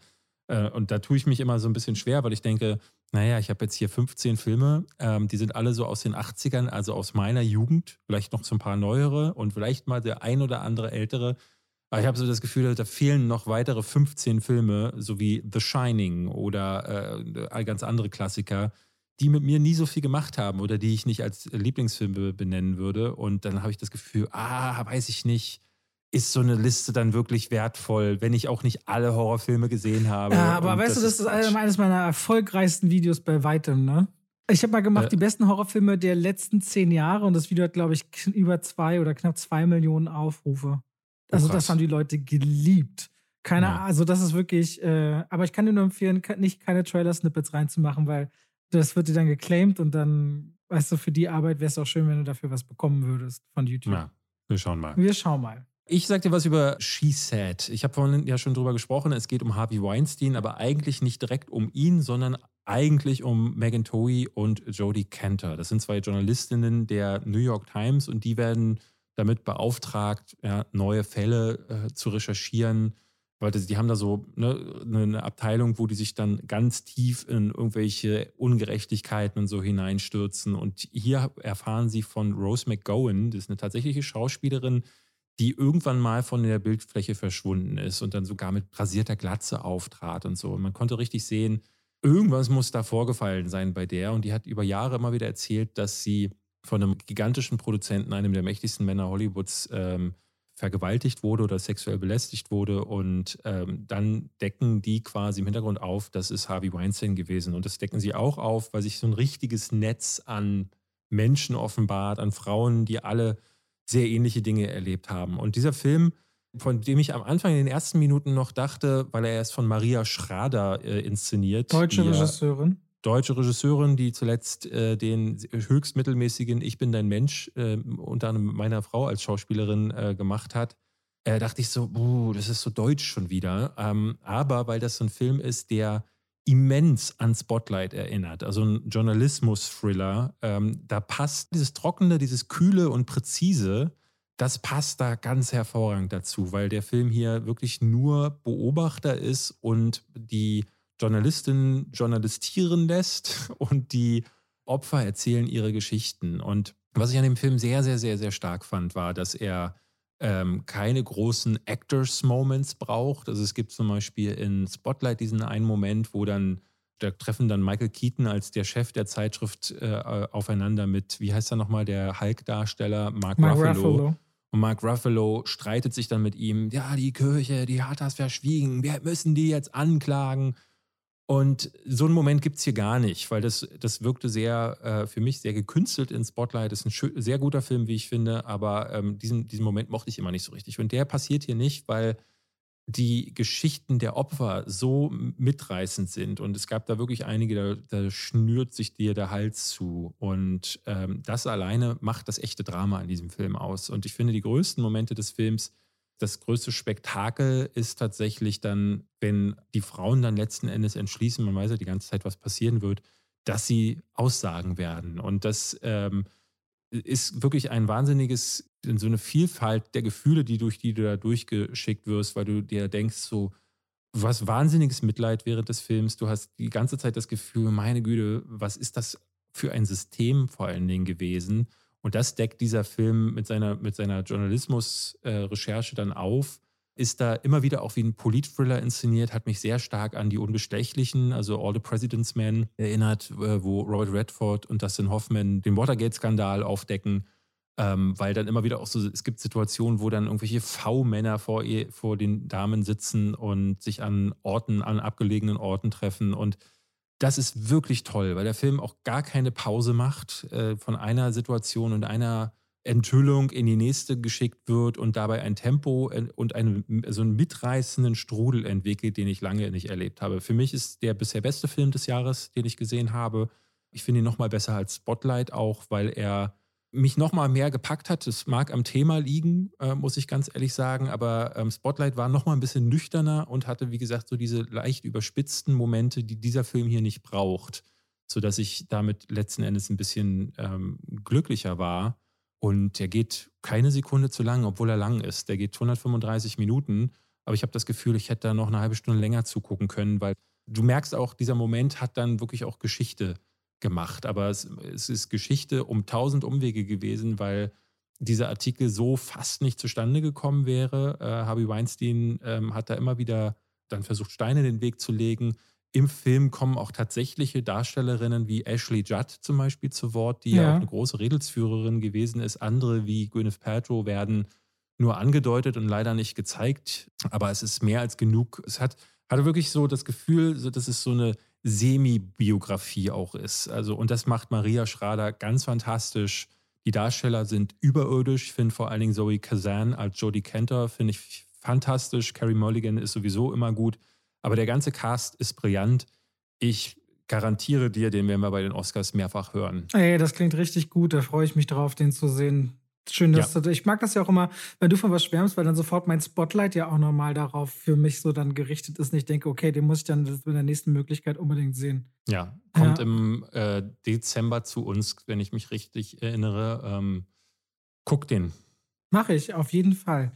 Äh, Und da tue ich mich immer so ein bisschen schwer, weil ich denke, naja, ich habe jetzt hier 15 Filme, ähm, die sind alle so aus den 80ern, also aus meiner Jugend, vielleicht noch so ein paar neuere und vielleicht mal der ein oder andere ältere. Aber ich habe so das Gefühl, da fehlen noch weitere 15 Filme, so wie The Shining oder äh, ganz andere Klassiker, die mit mir nie so viel gemacht haben oder die ich nicht als Lieblingsfilme benennen würde. Und dann habe ich das Gefühl, ah, weiß ich nicht, ist so eine Liste dann wirklich wertvoll, wenn ich auch nicht alle Horrorfilme gesehen habe. Ja, aber Und weißt du, das ist Quatsch. eines meiner erfolgreichsten Videos bei weitem, ne? Ich habe mal gemacht, Äh. die besten Horrorfilme der letzten zehn Jahre und das Video hat, glaube ich, über zwei oder knapp zwei Millionen Aufrufe. Also, Oh, das haben die Leute geliebt. Keine Ja. Ahnung, also das ist wirklich, äh, aber ich kann dir nur empfehlen, nicht keine Trailer-Snippets reinzumachen, weil das wird dir dann geclaimed und dann, weißt du, für die Arbeit wäre es auch schön, wenn du dafür was bekommen würdest von YouTube. Ja, wir schauen mal. Wir schauen mal. Ich sag dir was über She Said. Ich habe vorhin ja schon drüber gesprochen. Es geht um Harvey Weinstein, aber eigentlich nicht direkt um ihn, sondern eigentlich um Megan Toey und Jodie Cantor. Das sind zwei Journalistinnen der New York Times und die werden damit beauftragt, ja, neue Fälle äh, zu recherchieren. Weil die haben da so ne, eine Abteilung, wo die sich dann ganz tief in irgendwelche Ungerechtigkeiten und so hineinstürzen. Und hier erfahren sie von Rose McGowan, das ist eine tatsächliche Schauspielerin, die irgendwann mal von der Bildfläche verschwunden ist und dann sogar mit rasierter Glatze auftrat und so. Und man konnte richtig sehen, irgendwas muss da vorgefallen sein bei der. Und die hat über Jahre immer wieder erzählt, dass sie von einem gigantischen Produzenten, einem der mächtigsten Männer Hollywoods, ähm, vergewaltigt wurde oder sexuell belästigt wurde. Und ähm, dann decken die quasi im Hintergrund auf, das ist Harvey Weinstein gewesen. Und das decken sie auch auf, weil sich so ein richtiges Netz an Menschen offenbart, an Frauen, die alle sehr ähnliche Dinge erlebt haben. Und dieser Film, von dem ich am Anfang in den ersten Minuten noch dachte, weil er ist von Maria Schrader äh, inszeniert. Deutsche die Regisseurin. deutsche Regisseurin, die zuletzt äh, den höchst mittelmäßigen Ich bin dein Mensch äh, unter anderem mit meiner Frau als Schauspielerin äh, gemacht hat, äh, dachte ich so, uh, das ist so deutsch schon wieder. Ähm, aber weil das so ein Film ist, der immens an Spotlight erinnert, also ein Journalismus-Thriller, ähm, da passt dieses Trockene, dieses Kühle und Präzise, das passt da ganz hervorragend dazu, weil der Film hier wirklich nur Beobachter ist und die Journalistin journalistieren lässt und die Opfer erzählen ihre Geschichten. Und was ich an dem Film sehr, sehr, sehr, sehr stark fand, war, dass er ähm, keine großen Actors-Moments braucht. Also es gibt zum Beispiel in Spotlight diesen einen Moment, wo dann da treffen dann Michael Keaton als der Chef der Zeitschrift äh, aufeinander mit, wie heißt er nochmal, der Hulk-Darsteller Mark, Mark Ruffalo. Ruffalo. Und Mark Ruffalo streitet sich dann mit ihm, ja, die Kirche, die hat das verschwiegen, wir müssen die jetzt anklagen. Und so einen Moment gibt es hier gar nicht, weil das, das wirkte sehr, äh, für mich sehr gekünstelt in Spotlight. Das ist ein schö- sehr guter Film, wie ich finde, aber ähm, diesen, diesen Moment mochte ich immer nicht so richtig. Und der passiert hier nicht, weil die Geschichten der Opfer so mitreißend sind. Und es gab da wirklich einige, da, da schnürt sich dir der Hals zu. Und ähm, das alleine macht das echte Drama an diesem Film aus. Und ich finde, die größten Momente des Films, das größte Spektakel ist tatsächlich dann, wenn die Frauen dann letzten Endes entschließen, man weiß ja die ganze Zeit, was passieren wird, dass sie Aussagen werden. Und das ähm, ist wirklich ein wahnsinniges, so eine Vielfalt der Gefühle, die durch die du da durchgeschickt wirst, weil du dir denkst, so, hast wahnsinniges Mitleid während des Films. Du hast die ganze Zeit das Gefühl, meine Güte, was ist das für ein System vor allen Dingen gewesen? Und das deckt dieser Film mit seiner, mit seiner Journalismus-Recherche dann auf. Ist da immer wieder auch wie ein Polit-Thriller inszeniert, hat mich sehr stark an die Unbestechlichen, also All the President's Men erinnert, äh, wo Robert Redford und Dustin Hoffman den Watergate-Skandal aufdecken. ähm, weil dann immer wieder auch so, es gibt Situationen, wo dann irgendwelche V-Männer vor, vor den Damen sitzen und sich an Orten, an abgelegenen Orten treffen und das ist wirklich toll, weil der Film auch gar keine Pause macht, äh, von einer Situation und einer Enthüllung in die nächste geschickt wird und dabei ein Tempo und einen, so einen mitreißenden Strudel entwickelt, den ich lange nicht erlebt habe. Für mich ist der bisher beste Film des Jahres, den ich gesehen habe. Ich finde ihn noch mal besser als Spotlight auch, weil er mich noch mal mehr gepackt hat. Es mag am Thema liegen, äh, muss ich ganz ehrlich sagen, aber ähm, Spotlight war noch mal ein bisschen nüchterner und hatte, wie gesagt, so diese leicht überspitzten Momente, die dieser Film hier nicht braucht, sodass ich damit letzten Endes ein bisschen ähm, glücklicher war. Und der geht keine Sekunde zu lang, obwohl er lang ist. Der geht 135 Minuten, aber ich habe das Gefühl, ich hätte da noch eine halbe Stunde länger zugucken können, weil du merkst auch, dieser Moment hat dann wirklich auch Geschichte gemacht. Aber es, es ist Geschichte um tausend Umwege gewesen, weil dieser Artikel so fast nicht zustande gekommen wäre. Äh, Harvey Weinstein ähm, hat da immer wieder dann versucht, Steine in den Weg zu legen. Im Film kommen auch tatsächliche Darstellerinnen wie Ashley Judd zum Beispiel zu Wort, die ja, ja auch eine große Redelsführerin gewesen ist. Andere wie Gwyneth Paltrow werden nur angedeutet und leider nicht gezeigt. Aber es ist mehr als genug. Es hat, hatte wirklich so das Gefühl, dass es so eine Semi-Biografie auch ist. Also, und das macht Maria Schrader ganz fantastisch. Die Darsteller sind überirdisch. Ich finde vor allen Dingen Zoe Kazan als Jodie Cantor, finde ich fantastisch. Carrie Mulligan ist sowieso immer gut. Aber der ganze Cast ist brillant. Ich garantiere dir, den werden wir bei den Oscars mehrfach hören. Ey, das klingt richtig gut. Da freue ich mich drauf, den zu sehen. Schön, dass ja. du, ich mag das ja auch immer, wenn du von was schwärmst, weil dann sofort mein Spotlight ja auch nochmal darauf für mich so dann gerichtet ist und ich denke, okay, den muss ich dann in der nächsten Möglichkeit unbedingt sehen. Ja, kommt ja. im äh, Dezember zu uns, wenn ich mich richtig erinnere. Ähm, guck den. Mache ich, auf jeden Fall.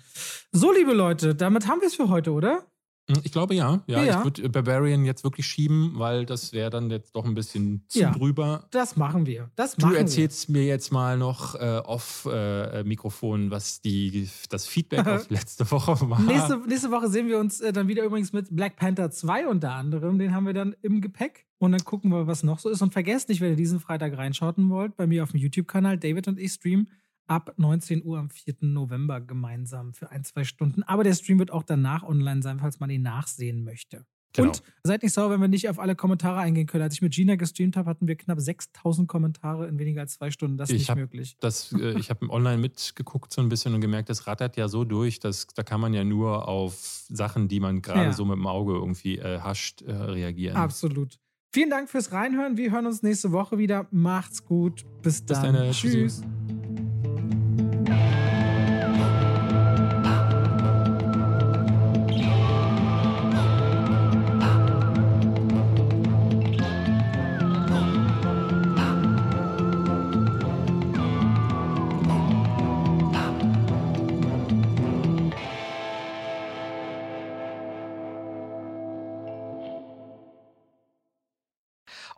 So, liebe Leute, damit haben wir es für heute, oder? Hm, ich glaube ja. Ja, ja. ich würde Barbarian jetzt wirklich schieben, weil das wäre dann jetzt doch ein bisschen zu ja, drüber. Das machen wir. Das du machen erzählst wir. mir jetzt mal noch äh, off äh, Mikrofon, was die, das Feedback auf letzte Woche war. Nächste, nächste Woche sehen wir uns äh, dann wieder übrigens mit Black Panther 2 unter anderem. Den haben wir dann im Gepäck. Und dann gucken wir, was noch so ist. Und vergesst nicht, wenn ihr diesen Freitag reinschauten wollt, bei mir auf dem YouTube-Kanal, David und ich streamen ab 19 Uhr am 4. November gemeinsam für ein, zwei Stunden. Aber der Stream wird auch danach online sein, falls man ihn nachsehen möchte. Genau. Und seid nicht sauer, wenn wir nicht auf alle Kommentare eingehen können. Als ich mit Gina gestreamt habe, hatten wir knapp 6000 Kommentare in weniger als zwei Stunden. Das ist ich nicht möglich. Das, äh, ich habe online mitgeguckt so ein bisschen und gemerkt, das rattert ja so durch, dass da kann man ja nur auf Sachen, die man gerade ja. so mit dem Auge irgendwie äh, hascht, äh, reagieren. Absolut. Vielen Dank fürs Reinhören. Wir hören uns nächste Woche wieder. Macht's gut. Bis dann. Bis Tschüss.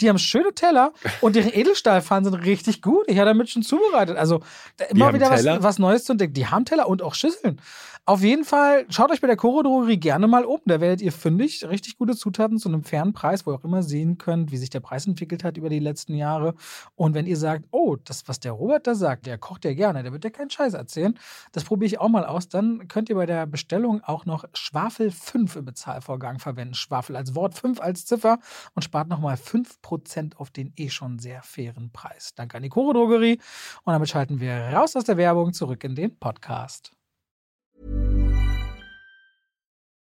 Die haben schöne Teller und deren Edelstahlpfannen sind richtig gut. Ich habe damit schon zubereitet. Also immer wieder was, was, Neues zu entdecken. Die haben Teller und auch Schüsseln. Auf jeden Fall, schaut euch bei der Koro Drogerie gerne mal um. Da werdet ihr fündig. Richtig gute Zutaten zu einem fairen Preis, wo ihr auch immer sehen könnt, wie sich der Preis entwickelt hat über die letzten Jahre. Und wenn ihr sagt, oh, das, was der Robert da sagt, der kocht ja gerne, der wird ja keinen Scheiß erzählen, das probiere ich auch mal aus. Dann könnt ihr bei der Bestellung auch noch Schwafel 5 im Bezahlvorgang verwenden. Schwafel als Wort, 5 als Ziffer und spart nochmal 5% Prozent auf den eh schon sehr fairen Preis. Danke an die Choro Drogerie. Und damit schalten wir raus aus der Werbung zurück in den Podcast.